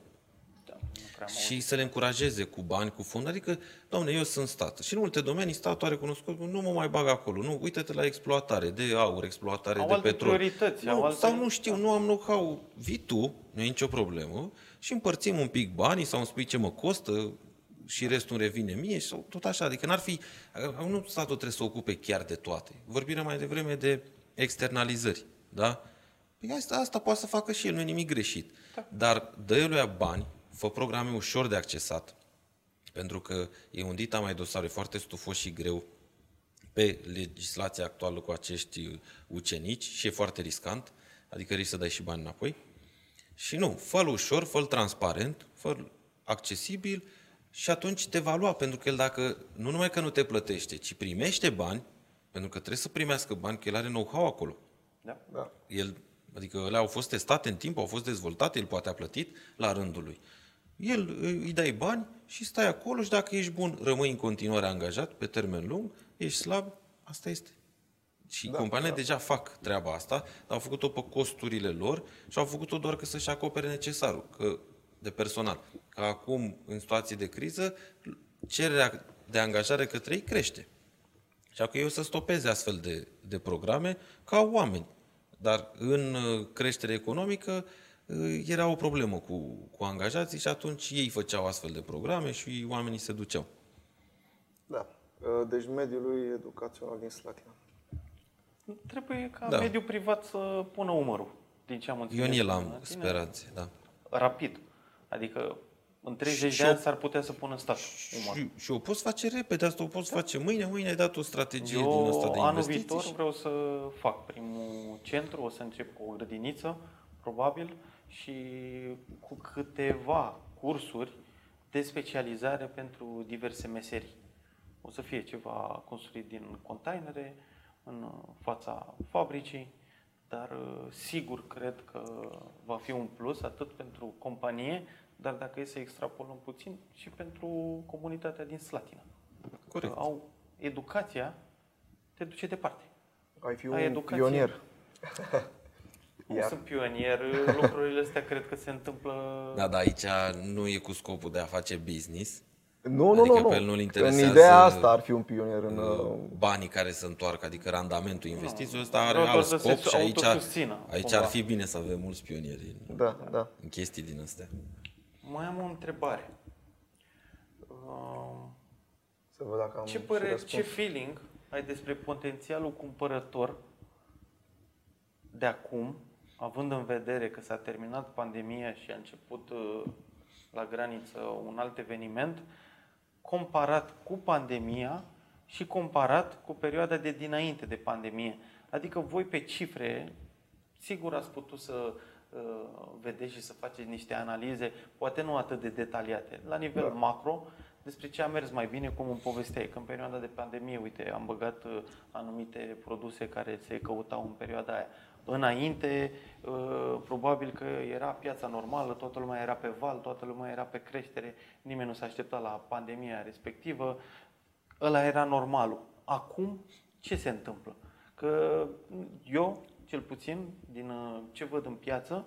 Da, nu prea mult. Și să le încurajeze cu bani, cu fonduri. Adică, domne, eu sunt stat. Și în multe domenii statul a recunoscut, nu mă mai bag acolo. Nu, uite-te la exploatare de aur, exploatare Au de alte petrol. priorități, Nu, au alte- Sau nu știu, nu am know-how. Vii tu, nu e nicio problemă, și împărțim un pic banii sau îmi spui ce mă costă și restul îmi revine mie sau tot așa. Adică n-ar fi, nu statul trebuie să ocupe chiar de toate. Vorbim mai devreme de externalizări, da? Păi asta, asta poate să facă și el, nu e nimic greșit. Da. Dar dă lui bani, fă programe ușor de accesat, pentru că e un dita mai dosare foarte stufos și greu pe legislația actuală cu acești ucenici și e foarte riscant, adică risci să dai și bani înapoi. Și nu, fă ușor, fă transparent, fă accesibil și atunci te va lua, pentru că el dacă, nu numai că nu te plătește, ci primește bani, pentru că trebuie să primească bani, că el are know-how acolo. Da. Da. El, adică ele au fost testate în timp, au fost dezvoltate, el poate a plătit la rândul lui. El îi dai bani și stai acolo și dacă ești bun, rămâi în continuare angajat pe termen lung, ești slab, asta este. Și da, companiile da. deja fac treaba asta, dar au făcut-o pe costurile lor și au făcut-o doar că să-și acopere necesarul că, de personal. Că acum, în situații de criză, cererea de angajare către ei crește. Și că eu să stopeze astfel de, de programe ca oameni. Dar în uh, creștere economică uh, era o problemă cu, cu angajații și atunci ei făceau astfel de programe și oamenii se duceau. Da. Uh, Deci mediului educațional din Slatina. Trebuie ca Da. da. mediul privat să pună umărul, din ce am înțeles. Eu în el până am la tine. speranțe, da. Rapid. Adică în 30 Și de ani eu- s-ar putea să pună stat umăr. Și, și o poți face repede, asta o poți face mâine, mâine ai dat o strategie din Eu asta de anul investiții. viitor și- vreau să fac primul centru, o să încep cu o grădiniță, probabil, și cu câteva cursuri de specializare pentru diverse meserii. O să fie ceva construit din containere, în fața fabricii, dar uh, sigur cred că va fi un plus atât pentru companie, dar dacă e să extrapolăm puțin, și pentru comunitatea din Slatina. Corect. Că au educația, te duce departe. Ai fi Ai un educație. pionier. Nu Iar. sunt pionier, lucrurile astea cred că se întâmplă... Da, dar aici nu e cu scopul de a face business. Nu, nu, Adică nu, pe nu. el nu-l În interesează- ideea asta ar fi un pionier în... uh, banii care se întoarcă, adică randamentul investiției ăsta are Vreau doar alt să scop se și aici, autosusțină, aici cumva. ar fi bine să avem mulți pionieri în, Da, da. în chestii din astea. Mai am o întrebare. Uh, Să văd dacă am Ce și părere, răspuns. ce feeling ai despre potențialul cumpărător de acum, având în vedere că s-a terminat pandemia și a început uh, la graniță un alt eveniment, comparat cu pandemia și comparat cu perioada de dinainte de pandemie. Adică voi pe cifre, sigur ați putut să uh, vedeți și să faceți niște analize, poate nu atât de detaliate, la nivel da. macro, despre ce a mers mai bine, cum îmi povesteai, că în perioada de pandemie, uite, am băgat uh, anumite produse care se căutau în perioada aia. Înainte, uh, probabil că era piața normală, toată lumea era pe val, toată lumea era pe creștere, nimeni nu s-a așteptat la pandemia respectivă, ăla era normalul. Acum, ce se întâmplă? Că eu, cel puțin, din uh, ce văd în piață,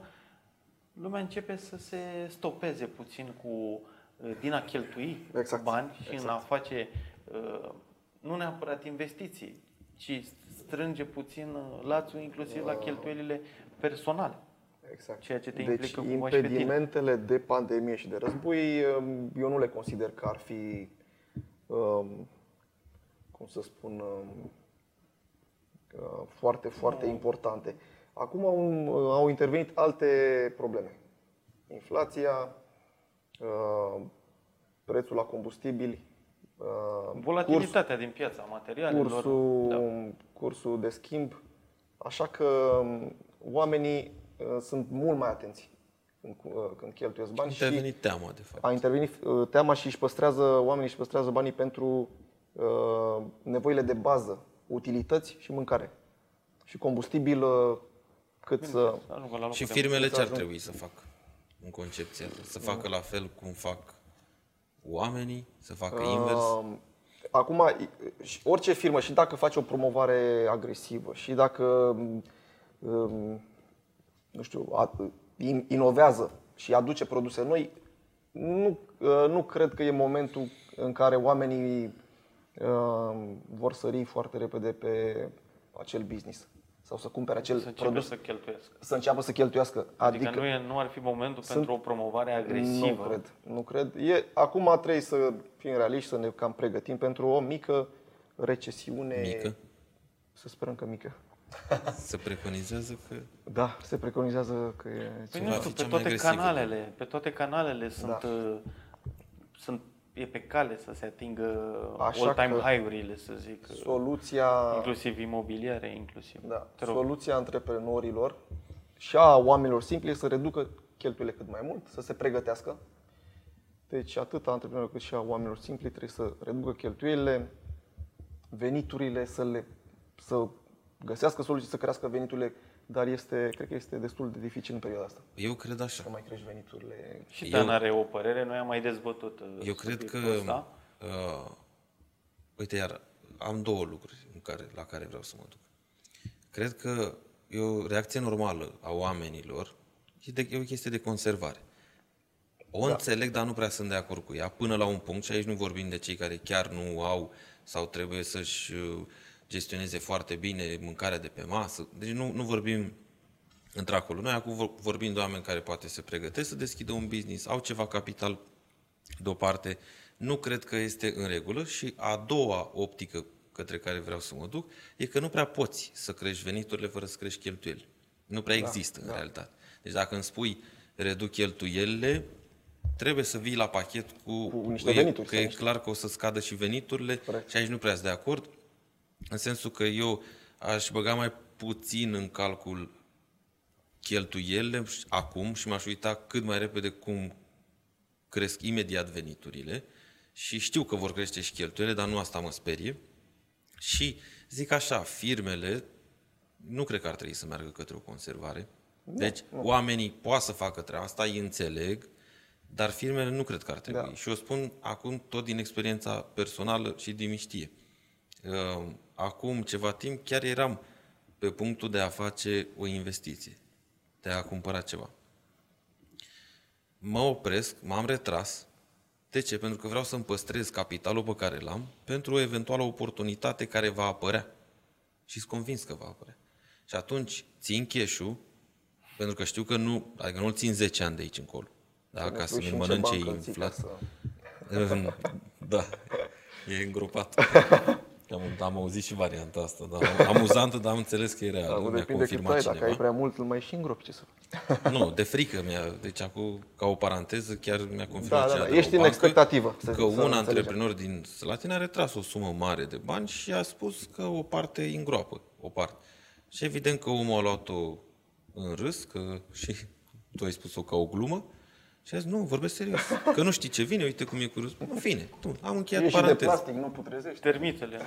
lumea începe să se stopeze puțin cu uh, din a cheltui exact. bani și exact. în a face nu neapărat investiții, ci strânge puțin lațul inclusiv la cheltuielile personale. Exact. Ceea ce te deci implică cu impedimentele de pandemie și de război, um, eu nu le consider că ar fi, um, cum să spun, um, uh, foarte, foarte no. importante. Acum au, uh, au intervenit alte probleme. Inflația, uh, prețul la combustibili, uh, volatilitatea curs, din piața materialelor, cursul, da. cursul de schimb. Așa că oamenii uh, sunt mult mai atenți când, uh, când cheltuiesc bani. A intervenit și teama, de fapt. A intervenit uh, teama și își păstrează, oamenii își păstrează banii pentru uh, nevoile de bază, utilități și mâncare. Și combustibil uh, cât Bine, să... Și firmele ce ar trebui să facă în concepția Să facă la fel cum fac oamenii, să facă uh, invers? Acum, orice firmă, și dacă face o promovare agresivă, și dacă, um, nu știu, inovează și aduce produse noi, nu, uh, nu cred că e momentul în care oamenii uh, vor sări foarte repede pe acel business sau să cumpere acel să produs. să cheltuiască. Să înceapă să cheltuiască. Adică, adică nu, e, nu ar fi momentul sunt, pentru o promovare agresivă. Nu cred. Nu cred. E, acum trebuie să fim realiști, să ne cam pregătim pentru o mică recesiune. Mică? Să sperăm că mică. Se preconizează că... Da, se preconizează că e... Păi nu știu, pe toate canalele, pe toate canalele sunt, da. uh, sunt e pe cale să se atingă all-time high-urile, să zic. Soluția... Inclusiv imobiliare, inclusiv. Da. Soluția antreprenorilor și a oamenilor simpli să reducă cheltuielile cât mai mult, să se pregătească. Deci atât a antreprenorilor cât și a oamenilor simpli trebuie să reducă cheltuielile, veniturile, să le să găsească soluții să crească veniturile dar este, cred că este destul de dificil în perioada asta. Eu cred așa. Să mai crești veniturile. Și Dan are o părere, noi am mai dezbătut uh, Eu cred că, uh, uite iar, am două lucruri în care, la care vreau să mă duc. Cred că e o reacție normală a oamenilor și de, e o chestie de conservare. O da. înțeleg, dar nu prea sunt de acord cu ea, până la un punct, și aici nu vorbim de cei care chiar nu au sau trebuie să-și uh, gestioneze foarte bine mâncarea de pe masă. Deci nu, nu vorbim într-acolo. Noi acum vorbim de oameni care poate se pregătesc să deschidă un business, au ceva capital deoparte. Nu cred că este în regulă și a doua optică către care vreau să mă duc e că nu prea poți să crești veniturile fără să crești cheltuieli. Nu prea da, există da. în realitate. Deci dacă îmi spui reduc cheltuielile, trebuie să vii la pachet cu, cu niște venituri. Că e clar că o să scadă și veniturile Corect. și aici nu prea sunt de acord. În sensul că eu aș băga mai puțin în calcul cheltuielile acum și m-aș uita cât mai repede cum cresc imediat veniturile și știu că vor crește și cheltuielile, dar nu asta mă sperie. Și zic așa, firmele nu cred că ar trebui să meargă către o conservare. Deci nu. oamenii poate să facă treaba asta, îi înțeleg, dar firmele nu cred că ar trebui. Da. Și o spun acum tot din experiența personală și din miștie. Uh, acum ceva timp chiar eram pe punctul de a face o investiție, de a cumpăra ceva. Mă opresc, m-am retras. De ce? Pentru că vreau să-mi păstrez capitalul pe care l-am pentru o eventuală oportunitate care va apărea. Și sunt convins că va apărea. Și atunci țin cash pentru că știu că nu, adică nu-l țin 10 ani de aici încolo. Da, ca să-mi mănânce inflația. Da, e îngropat. Am, am auzit și varianta asta, dar amuzantă, dar am înțeles că e reală. Acum mi-a depinde cât confirmat ai, cineva. dacă ai prea mult, îl mai și îngropi, ce să faci? Nu, de frică mi-a, deci acum, ca o paranteză, chiar mi-a confirmat Da, da, cineva da, de la ești o în bancă expectativă, să- Că să un înțelegem. antreprenor din Slatina a retras o sumă mare de bani și a spus că o parte îi îngroapă, o parte. Și evident că omul a luat-o în râs, că și tu ai spus-o ca o glumă, și a zis, nu, vorbesc serios, că nu știi ce vine, uite cum e cu râs. În fine, tu, am încheiat Ești și de paranteza. plastic, nu putrezești. Termitele.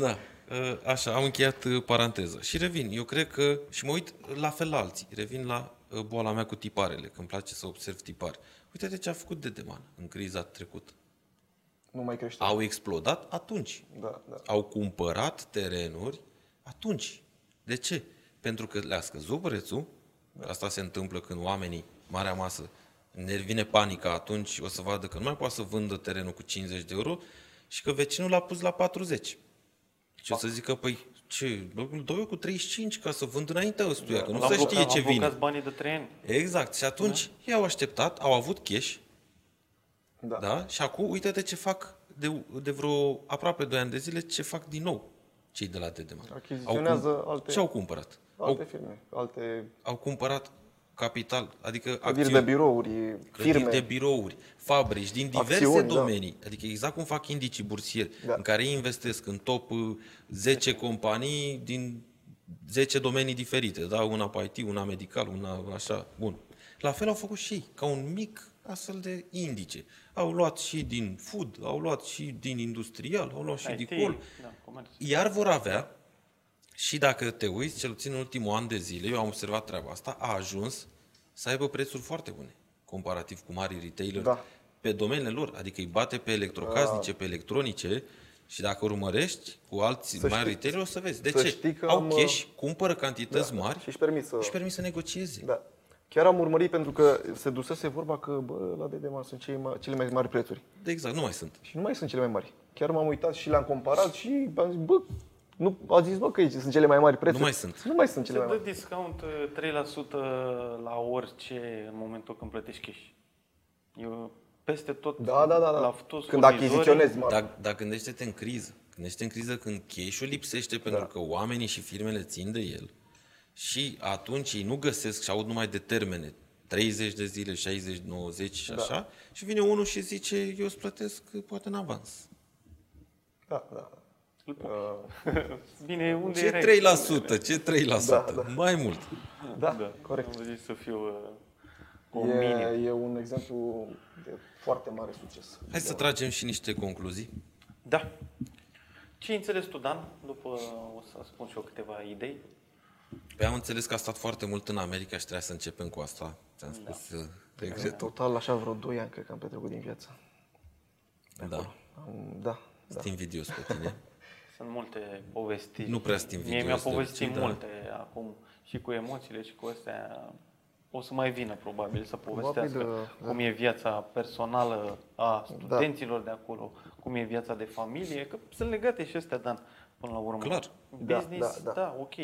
Da, ă, așa, am încheiat ă, paranteza. Și revin, eu cred că, și mă uit la fel la alții, revin la ă, boala mea cu tiparele, că îmi place să observ tipare. Uite-te ce a făcut Dedeman în criza trecută. Nu mai crește. Au explodat atunci. Da, da. Au cumpărat terenuri atunci. De ce? Pentru că le-a scăzut prețul. Asta se întâmplă când oamenii, marea masă, ne vine panica atunci, o să vadă că nu mai poate să vândă terenul cu 50 de euro și că vecinul l-a pus la 40. Și o să zică, păi ce, îl dau eu cu 35 ca să vând înaintea ăstuia, că nu L-am se blocat- știe ce am vine. blocat banii de 3 ani. Exact. Și atunci ei au așteptat, au avut cash, Da. da? Și acum uite-te ce fac de, de vreo aproape 2 ani de zile, ce fac din nou cei de la Dedeman. Achiziționează alte- Ce au cumpărat? Alte Au, firme, alte au cumpărat capital, adică clădiri de acțiuni, birouri, clădiri firme. de birouri, fabrici din diverse Acțiuni, da. domenii. Adică exact cum fac indicii bursieri, Da. în care ei investesc în top uh, 10 companii din 10 domenii diferite, da? Una pe IT, una medical, una așa, bun. La fel au făcut și ei, ca un mic astfel de indice. Au luat și din food, au luat și din industrial, au luat și IT, din col. Da, comerț. Iar vor avea, și dacă te uiți, cel puțin în ultimul an de zile, eu am observat treaba asta, a ajuns să aibă prețuri foarte bune, comparativ cu mari retailer, Da. pe domeniile lor. Adică îi bate pe electrocasnice, pe electronice și dacă urmărești cu alți Să mari știi- retailer, o să vezi. De să ce? știi că Au am, cash, cumpără cantități da, mari și își permit să... și permit să negocieze. Da. Chiar am urmărit pentru că se dusese vorba că, bă, la Dedeman sunt cei mai, cele mai mari prețuri. De exact, nu mai sunt. Și nu mai sunt cele mai mari. Chiar m-am uitat și le-am comparat și am zis, bă, nu, a zis, bă, că aici sunt cele mai mari prețuri. Nu mai sunt. Nu mai sunt Se cele mai dă mari. discount uh, 3% la orice în momentul când plătești cash. Eu peste tot, Da, da, da, da. la toți Când furnizorii, achiziționezi mari. Dar, dar gândește-te în criză. Gândește-te în criză când cash-ul lipsește pentru Da. că oamenii și firmele țin de el și atunci ei nu găsesc și aud numai de termene 30 de zile, 60, 90 și Da. așa și vine unul și zice eu îți plătesc poate în avans. Da, da. Îl pui. Uh, Bine, unde Ce erai? 3%? Ce 3%? Da, da. Mai mult. da, Da, corect. Am zis să fiu uh, cu un minim. E, e un exemplu de foarte mare succes. Hai să tragem și niște concluzii. Da. Ce ai înțeles tu, Dan? După o să spun și eu câteva idei. Păi am înțeles că a stat foarte mult în America și trebuia să începem cu asta. Ți-am spus da. regret. Total, așa vreo 2 ani cred că am petrecut din viață. Da. Am, da, da. Sunt invidios pe tine. Sunt multe povestiri. Nu prea sunt Mie invidios mi-a de povestit obicei, da. multe acum și cu emoțiile și cu astea. O să mai vină probabil să povestească Probabil, da. cum e viața personală a studenților de acolo, cum e viața de familie, că sunt legate și astea, Dan, până la urmă. Clar. Da, Business, da, da, da. ok.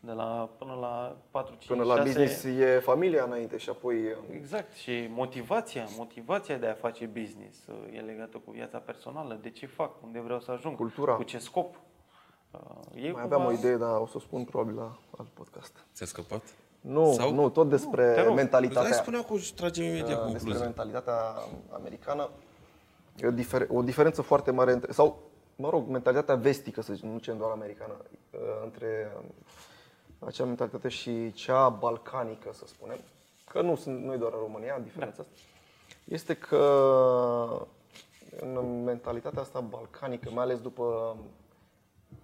De la, până la 4, 5, Până la 6, business e familia înainte și apoi... Exact, și motivația, motivația de a face business uh, e legată cu viața personală, de ce fac, unde vreau să ajung, Cultura. cu ce scop. Uh, E Mai aveam o idee, dar o să o spun probabil la alt podcast. Ți-a scăpat? Nu, Sau- nu, tot despre te rog. mentalitatea. Hai spune acum și tragem imediat Uh, despre concluzii. mentalitatea americană. E o, difer- o diferență foarte mare între, sau, mă rog, mentalitatea vestică, să zicem, nu cea doar americană, uh, între um, acea mentalitate și cea balcanică, să spunem, că nu, sunt, nu e doar în România diferența asta, este că în mentalitatea asta balcanică, mai ales după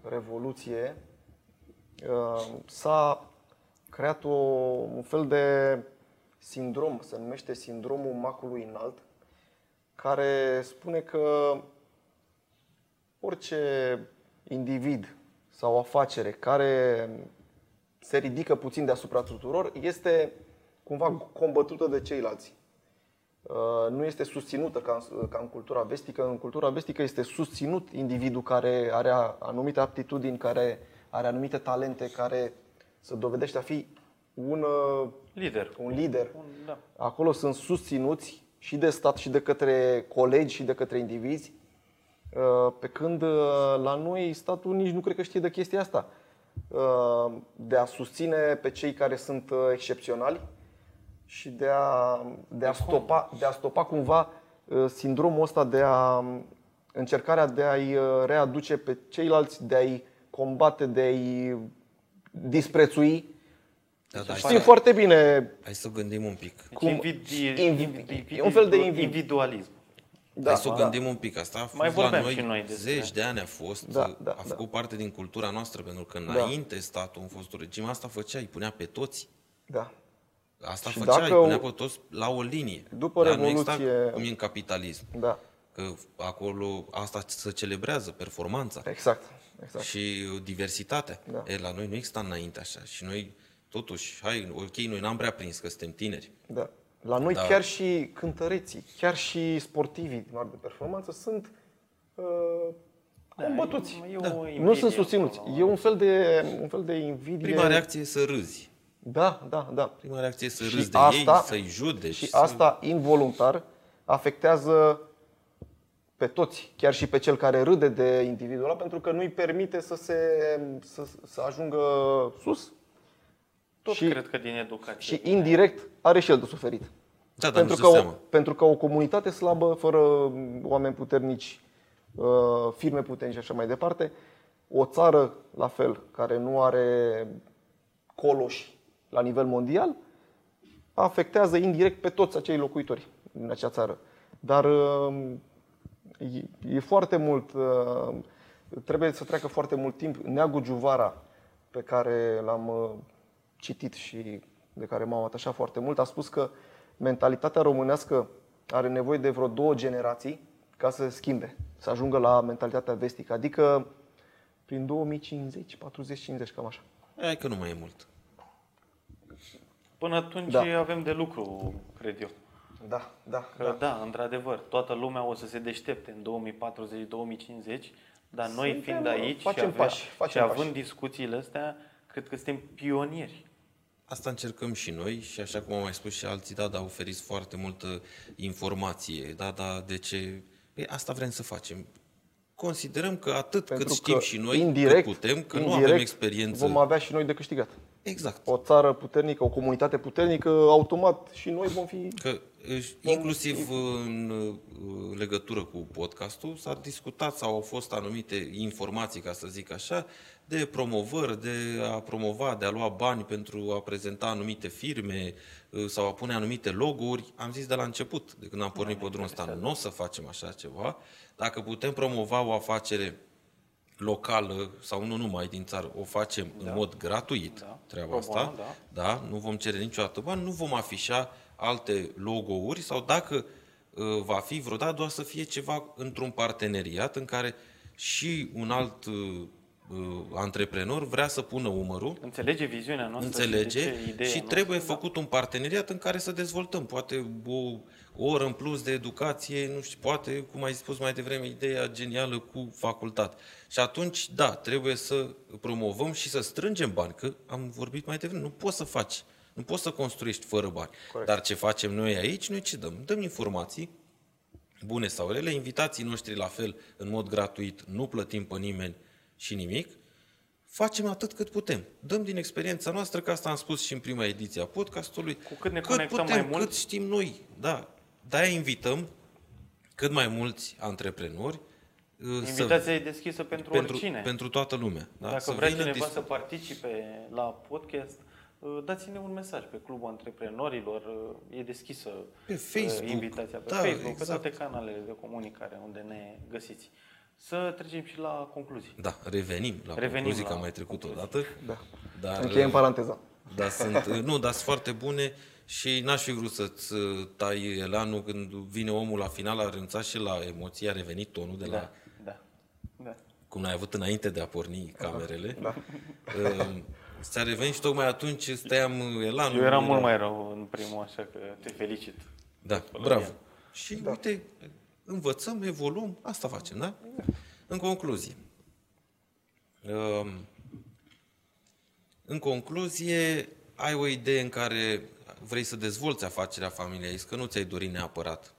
Revoluție, uh, s-a creat o, un fel de sindrom, se numește sindromul macului înalt, care spune că orice individ sau afacere care se ridică puțin deasupra tuturor este cumva combătută de ceilalți. Uh, Nu este susținută ca în, ca în cultura vestică. În cultura vestică este susținut individul care are anumite aptitudini, care are anumite talente, care se dovedește a fi un, uh, Lider. un lider. Un, da. Acolo sunt susținuți și de stat și de către colegi și de către indivizi Uh, Pe când uh, la noi statul nici nu cred că știe de chestia asta. Uh, De a susține pe cei care sunt uh, excepționali și de a, de a, stopa, de a stopa cumva uh, sindromul ăsta de a încercarea de a-i uh, readuce pe ceilalți, de a-i combate, de a-i disprețui. Da, da, Știm foarte bine Hai să gândim un pic. Deci Cum- invidi, invi- invidi, e un fel de invi- individualism. Da, Hai să o da. gândim un pic. Asta a fost Mai la vorbeam noi, și noi despre- zeci de ani a fost, Da, da, a făcut parte din cultura noastră, pentru că Da. înainte statul, în fostul regim, asta făcea, îi punea pe toți. Da. Asta Și făcea, dacă îi punea o- pe toți la o linie. După Dar nu exista Revoluție- cum e în capitalism. Da. Că acolo asta se celebrează, performanța Exact. exact. și diversitatea. Da. E, la noi nu exista înainte așa. Și noi, totuși, hai, ok, noi n-am prea prins că suntem tineri. Da. La noi Da. chiar și cântăreții, chiar și sportivii din art de performanță sunt uh, combătuți. Da, e o da. invidie Nu sunt susținuți. acolo. E un fel de, un fel de invidie. Prima reacție e să râzi. Da, da, da. Prima reacție e să Și râzi de asta- ei, să-i judeci. Și să- asta involuntar afectează pe toți, chiar și pe cel care râde de individul ăla, pentru că nu-i permite să, se, să, să ajungă sus Tot și- cred că din educație. și indirect are și el de suferit. Da, dar pentru, nu că se o, seama. pentru că o comunitate slabă, fără oameni puternici, uh, firme puternice și așa mai departe, o țară la fel, care nu are coloși la nivel mondial, afectează indirect pe toți acei locuitori din acea țară. Dar uh, e, e foarte mult, uh, trebuie să treacă foarte mult timp. Neagu Giuvara, pe care l-am uh, citit și de care m-am atașat foarte mult, a spus că mentalitatea românească are nevoie de vreo două generații ca să se schimbe, să ajungă la mentalitatea vestică, adică prin 2050, 40-50, cam așa. Hai că nu mai e mult. Până atunci Da. avem de lucru, cred eu. Da, da, Că da. da, într-adevăr, toată lumea o să se deștepte în 2040-2050, dar noi Suntem, fiind aici facem și, avea, pași, facem și având pași. discuțiile astea, cred că suntem pionieri. Asta încercăm și noi și așa cum au mai spus și alții, da, da, oferiți foarte multă informație, da, da, de ce... Păi asta vrem să facem. Considerăm că atât Pentru cât știm că și noi, indirect, cât putem, că nu indirect avem experiență. Vom avea și noi de câștigat. Exact. O țară puternică, o comunitate puternică, automat și noi vom fi Că își- inclusiv în uh, legătură cu podcastul s-a discutat sau au fost anumite informații, ca să zic așa, de promovări, de a promova, de a lua bani pentru a prezenta anumite firme uh, sau a pune anumite logo-uri. Am zis de la început, de când am pornit pe drumul ăsta, nu o să facem așa ceva. Dacă putem promova o afacere locală sau nu numai din țară, o facem da. în mod gratuit, Da. treaba Pro asta, bono, da. da, nu vom cere niciodată bani, nu vom afișa alte logo-uri sau dacă uh, va fi vreodată, doar să fie ceva într-un parteneriat în care și un alt uh, uh, antreprenor vrea să pună umărul, Înțelege viziunea noastră înțelege și, de ce ideea și noastră, trebuie da. făcut un parteneriat în care să dezvoltăm. Poate o, o oră în plus de educație, nu știu, poate, cum ai spus mai devreme, ideea genială cu facultate. Și atunci, da, trebuie să promovăm și să strângem bani, că am vorbit mai devreme, nu poți să faci, nu poți să construiești fără bani. Corect. Dar ce facem noi aici, noi ce dăm? Dăm informații, bune sau rele, invitații noștri la fel, în mod gratuit, nu plătim pe nimeni și nimic, facem atât cât putem. Dăm din experiența noastră, că asta am spus și în prima ediție a podcastului, Cu cât ne cât conectăm putem, mai mult- cât știm noi. Da. De-aia invităm cât mai mulți antreprenori uh, Invitația e deschisă pentru, pentru, oricine. pentru toată lumea. Da? Dacă să vrea vină cineva dis- să participe la podcast, uh, dați-ne un mesaj pe Clubul Antreprenorilor. uh, E deschisă Pe uh, Facebook. invitația pe Da, Facebook, exact. pe toate canalele de comunicare unde ne găsiți. Să trecem și la concluzii. Da, revenim la Revenim concluzii, la că am mai trecut o concluzii. dată. Da. Dar, Încheiem paranteza. Da, sunt, nu, dar sunt foarte bune și n-aș fi vrut să-ți uh, tai elanul când vine omul la final, a renunțat și la emoție, a revenit tonul de la Da, da, da. cum l-ai avut înainte de a porni camerele. Da. Uh, Ți-a revenit și tocmai atunci îți tăiam elanul. Eu eram Era- mult mai rău în primul, așa că te felicit. Da, bravo. Și da. uite, învățăm, evoluăm, asta facem, da? În concluzie. Um, În concluzie, ai o idee în care vrei să dezvolți afacerea familiei, că nu ți-ai dorit neapărat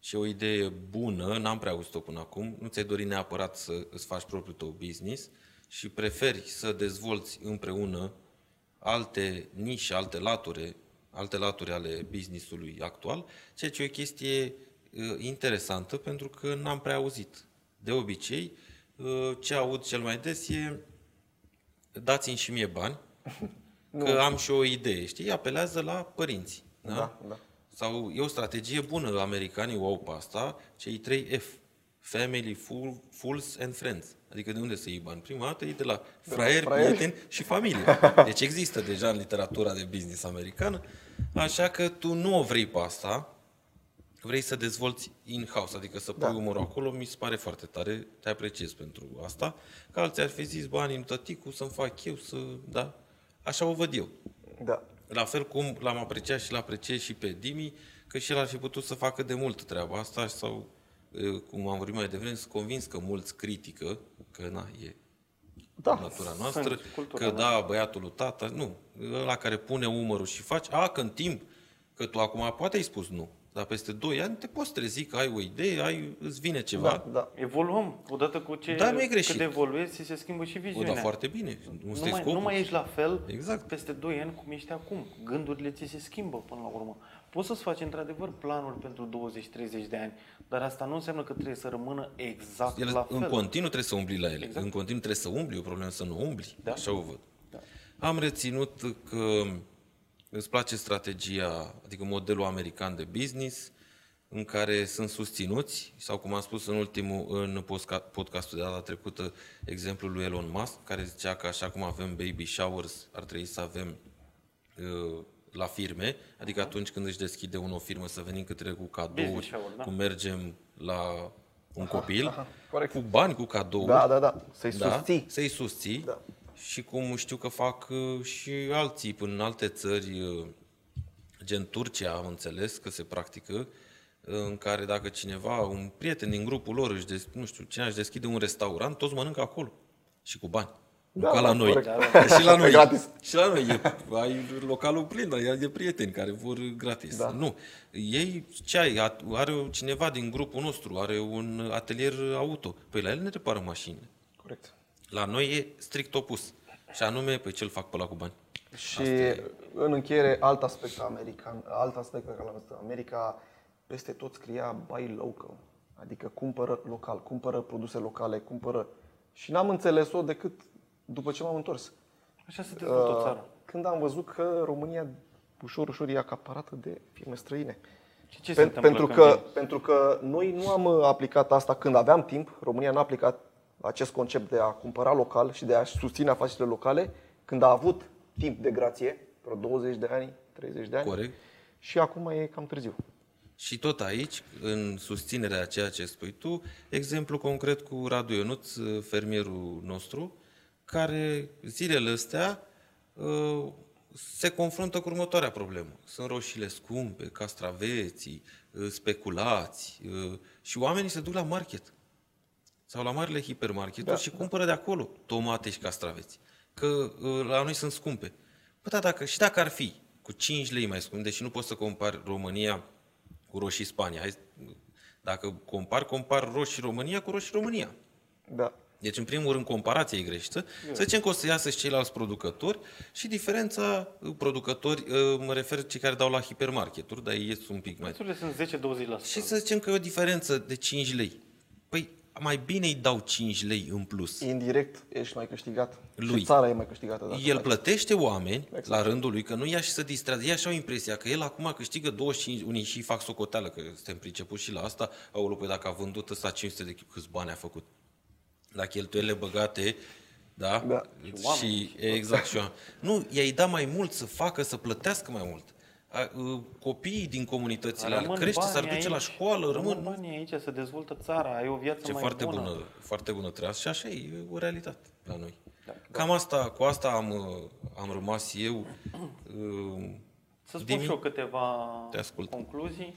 și o idee bună, n-am prea auzit-o până acum, nu ți-ai dorit neapărat să îți faci propriul tău business și preferi să dezvolți împreună alte nișe, alte laturi, alte laturi ale businessului actual, ceea ce e o chestie uh, interesantă pentru că n-am prea auzit. De obicei, uh, ce aud cel mai des e dați-mi și mie bani, că am și o idee, știi? Apelează la părinți. Da? Da, da. Sau e o strategie bună, americanii o au pe asta, cei trei F. Family, full, Fools and Friends. Adică de unde să iei bani? Prima dată e de la fraieri, fraieri. prieteni și familie. Deci există deja în literatura de business americană, așa că tu nu o vrei pe asta, vrei să dezvolți in-house, adică să pui Da. umărul acolo, mi se pare foarte tare, te apreciez pentru asta, că alții ar fi zis, banii în tăticu, să-mi fac eu, să, da? Așa o văd eu. Da. La fel cum l-am apreciat și l-apreciez și pe Dimi, că și el ar fi putut să facă de mult treaba asta sau, e, cum am vorbit mai devreme, sunt convins că mulți critică, că na, e Da. natura noastră, Sunt, cultura, că da. da, băiatul lui tata, nu, ăla care pune umărul și face, a, că în timp, că tu acum poate ai spus nu, dar peste 2 ani te poți trezi că ai o idee, ai, îți vine ceva, Da, da. Evoluăm. Odată cu ce Da, nu e greșit. cât evoluezi, ți se schimbă și o, viziunea. da, foarte bine, nu nu, stai mai, scopul. nu mai ești la fel Exact. peste 2 ani cum ești acum. Gândurile ți se schimbă până la urmă. Poți să-ți faci într-adevăr planuri pentru 20-30 de ani, dar asta nu înseamnă că trebuie să rămână exact El, la în fel. continuu trebuie să umbli la ele. Exact. În continuu trebuie să umbli, e o problemă să nu umbli. Da. Așa o văd. Da. Am reținut că îți place strategia, adică modelul american de business, în care sunt susținuți, sau cum am spus în ultimul, în posca- podcastul de data trecută, exemplul lui Elon Musk, care zicea că așa cum avem baby showers, ar trebui să avem uh, la firme, adică atunci când își deschide unul o firmă să venim către cu cadouri, Business shower, da. cum mergem la un copil, aha, corect. cu bani, cu cadouri, Da, da, da. Să-i da, susții. să-i susții Da. Și cum știu că fac uh, și alții până în alte țări, uh, gen Turcia, am înțeles că se practică, uh, în care dacă cineva, un prieten din grupul lor, își des, nu știu, cine își deschide un restaurant, toți mănâncă acolo și cu bani. Nu Da, ca da, la noi. corect. Că și la noi. Gratis. Și la noi e, ai localul plin, dar ai de prieteni care vor gratis. Da. Nu. Ei, ce ai? A- Are cineva din grupul nostru, are un atelier auto. Păi la el ne repară mașinile. Corect. La noi e strict opus. Și anume, pe ce-l fac pe la cu bani. Și în încheiere, alt aspect american, alt aspect pe care l-am văzut în America, peste tot scria buy local. Adică cumpără local, cumpără produse locale, cumpără... Și n-am înțeles-o decât după ce m-am întors. Așa se dezvoltă o Uh, țară. Când am văzut că România ușor, ușor e acaparată de firme străine. Și ce se Pen- întâmplă pentru, când că, vin? pentru că noi nu am uh, aplicat asta când aveam timp, România n-a aplicat acest concept de a cumpăra local și de a susține afacerile locale când a avut timp de grație, vreo 20 de ani, 30 de ani. Corect. Și acum e cam târziu. Și tot aici, în susținerea a ceea ce spui tu, exemplu concret cu Radu Ionuț, fermierul nostru, care zilele astea uh, se confruntă cu următoarea problemă. Sunt roșiile scumpe, castraveții, uh, speculați uh, și oamenii se duc la market sau la marile hipermarketuri Da, și cumpără de acolo tomate și castraveți. Că uh, la noi sunt scumpe. Păi da, dacă, și dacă ar fi cu 5 lei mai scump, deși nu poți să compari România cu roșii Spania. Hai, dacă compar, compar roșii România cu roșii România. Da. Deci, în primul rând, comparația e greșită. Să zicem că o să iasă și ceilalți producători și diferența uh, producători, uh, mă refer cei care dau la hipermarketuri, dar ei ies un pic mai... Prețurile sunt 10-20%. Și să zicem că e o diferență de 5 lei. Păi, mai bine îi dau 5 lei în plus. Indirect ești mai câștigat. Lui. Și țara e mai câștigată. Dacă El faci. plătește oameni Exact. la rândul lui, că nu ia și să distrează. Ei așa au impresia că el acum câștigă 25, unii și fac socoteală, că suntem pricepuți și la asta. Aoleu, păi dacă a vândut ăsta 500 de kg, câți bani a făcut? La cheltuielile băgate, da? Da. Și, oameni, și exact, și oameni. Nu, i-ai dat mai mult să facă, să plătească mai mult. A, uh, Copiii din comunitățile alea Rămân crește, s-ar banii duce la aici, școală, rămân... banii aici, să dezvoltă țara, ai o viață Ce mai foarte bună. bună, foarte bună treabă. Și așa e, e o realitate la noi. Da, Cam asta, cu asta am, uh, am rămas eu. Uh, Să spun Dimi? și eu câteva Te ascult. concluzii.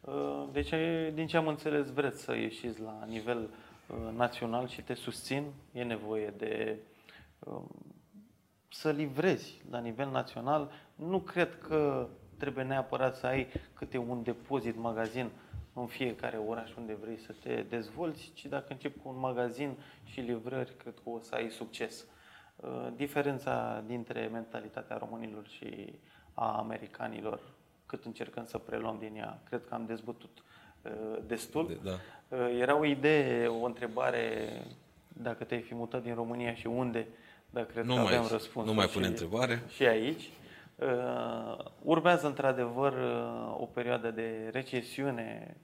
Uh, Deci, din ce am înțeles, vreți să ieșiți la nivel uh, național și te susțin. E nevoie de um, să livrezi la nivel național. Nu cred că trebuie neapărat să ai câte un depozit magazin în fiecare oraș unde vrei să te dezvolți, ci dacă începi cu un magazin și livrări, cred că o să ai succes. Uh, diferența dintre mentalitatea românilor și a americanilor, cât încercăm să preluăm din ea, cred că am dezbătut uh, destul. Da. Uh, Era o idee, o întrebare, dacă te-ai fi mutat din România și unde, dar cred Nu că mai- avem răspuns. nu mai pune întrebare. Și aici. Uh, urmează într-adevăr uh, o perioadă de recesiune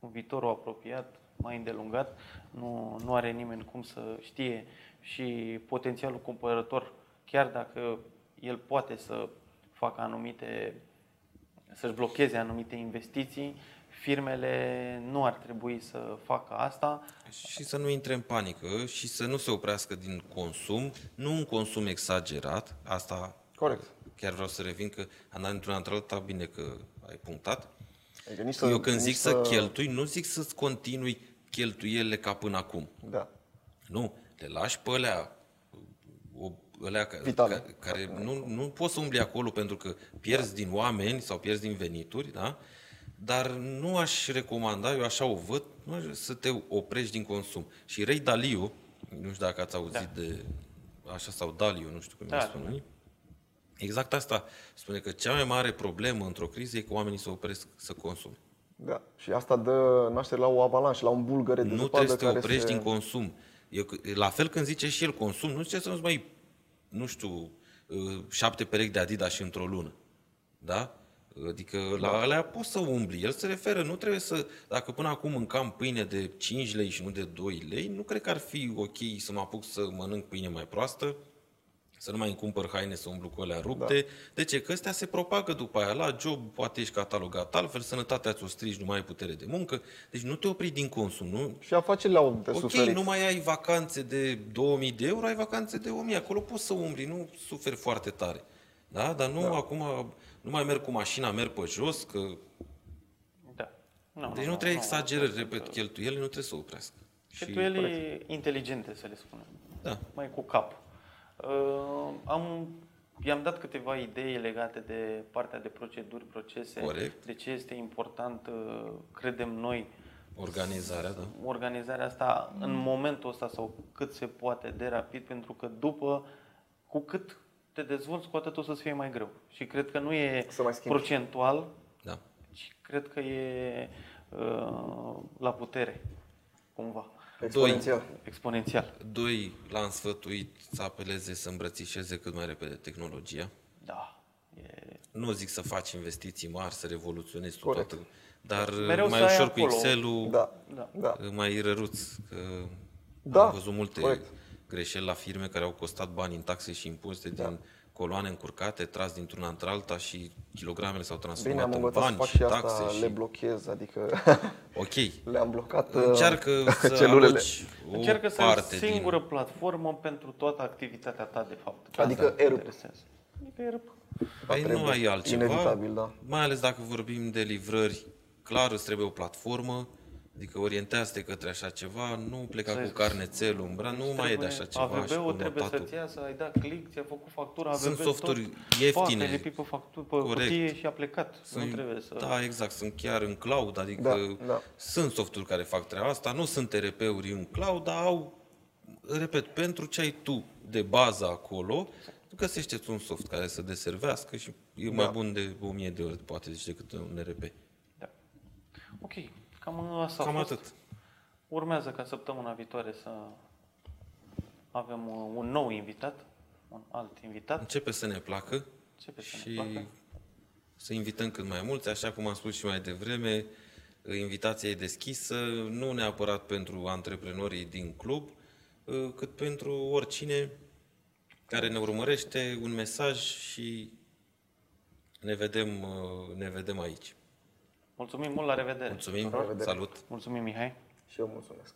în viitorul apropiat, mai îndelungat. Nu, nu are nimeni cum să știe și potențialul cumpărător, chiar dacă el poate să facă anumite, să-și blocheze anumite investiții, firmele nu ar trebui să facă asta. Și să nu intre în panică și să nu se oprească din consum, nu un consum exagerat, asta Corect. Chiar vreau să revin că am dat într-una într-alta, bine că ai punctat. Adică nici Eu când nici zic să cheltui, nu zic să-ți continui cheltuielile ca până acum. Da. Nu, le lași pe alea, o, alea ca, Vitale. ca, care nu, nu poți să umbli acolo pentru că pierzi din oameni sau pierzi din venituri, da? dar nu aș recomanda, eu așa o văd, nu aș- să te oprești din consum. Și Ray Dalio, nu știu dacă ați auzit de așa sau Dalio, nu știu cum Da, da, spune unii, exact asta spune că cea mai mare problemă într-o criză e că oamenii se opresc să consume. Da. Și asta dă naștere la o avalanșă, la un bulgăre de Nu zăpadă trebuie să te care oprești se... din consum. Eu, la fel când zice și el consum, nu zice să nu-ți mai, nu știu, uh, șapte perechi de Adidas și într-o lună. Da? Adică la Da. alea poți să umbli. El se referă, nu trebuie să, dacă până acum mâncam pâine de 5 lei și nu de 2 lei, nu cred că ar fi ok să mă apuc să mănânc pâine mai proastă, să nu mai îmi cumpăr haine să umblu cu alea rupte. Da. De ce? Că ăstea se propagă după aia. La job poate ești catalogat altfel, sănătatea ți-o strici, nu mai ai putere de muncă. Deci nu te opri din consum. Nu, Și afacerile au de Ok, suferit. nu mai ai vacanțe de 2000 de euro, ai vacanțe de 1000. Acolo poți să umbli, nu suferi foarte tare. Da? Dar nu da. acum, nu mai merg cu mașina, merg pe jos, că... Da. Nu, Deci nu trebuie exagerări, repet, cheltuielile nu trebuie să oprească. Cheltuieli inteligente, să le spunem. Da. Mai cu cap. Uh, am, i-am dat câteva idei legate de partea de proceduri, procese. Corect. De ce este important, uh, credem noi, Organizarea, da. organizarea asta în momentul ăsta sau cât se poate de rapid, pentru că după, cu cât te dezvolți, cu atât o să-ți fie mai greu. Și cred că nu e Să mai schimbi. procentual, Da. ci cred că e uh, la putere, cumva, Exponențial. exponențial. Doi, l-am sfătuit să apeleze să îmbrățișeze cât mai repede tehnologia. Da. E... Nu zic să faci investiții mari, să revoluționezi tu Corect. toată, dar Mereu mai să ai ușor cu acolo. Excel-ul, Da. Da. Da. mai răruț. Că Da, am văzut multe corect. greșeli la firme care au costat bani în taxe și impozite Da. din coloane încurcate, tras dintr-una într-alta și kilogramele s-au Bine, transformat am în învățat să bani fac și și asta, taxe. le și... blochez, adică Ok, le-am blocat uh, încearcă să celulele. aloci o Încearcă să ai parte o singură din... platformă pentru toată activitatea ta, de fapt. Adică Asta mă ERP. interesează. Adică ERP. Păi nu trebuie. ai altceva, Inevitabil, da. mai ales dacă vorbim de livrări, clar îți trebuie o platformă, adică orientează-te către așa ceva, nu pleca Să- cu carnețelul în braț, nu mai e de așa ceva și cu AVB-ul trebuie notatul. să-ți ia, să ai dat click, ți-a făcut factura AVB, Sunt softuri tot, ieftine. Pac, ai lipit pe, factură, pe Corect. cutie și a plecat. Sunt, nu trebuie să... Da, exact, sunt chiar în cloud, adică Da, da. sunt softuri care fac treaba asta, nu sunt ERP-uri în cloud, dar au, repet, pentru ce ai tu de bază acolo, găsește un soft care să deservească și e mai Da. bun de 1000 de ori, poate zici, decât un ERP. Da. Ok, cam asta a Cam fost. atât. Urmează ca săptămâna viitoare să avem uh, un nou invitat, un alt invitat. Începe să ne placă Începe să ne și placă. să invităm cât mai mulți, așa cum am spus și mai devreme, invitația e deschisă, nu neapărat pentru antreprenorii din club, cât pentru oricine care ne urmărește un mesaj și ne vedem, ne vedem aici. Mulțumim mult, la revedere! Mulțumim, la revedere. salut! Mulțumim, Mihai! Și eu mulțumesc!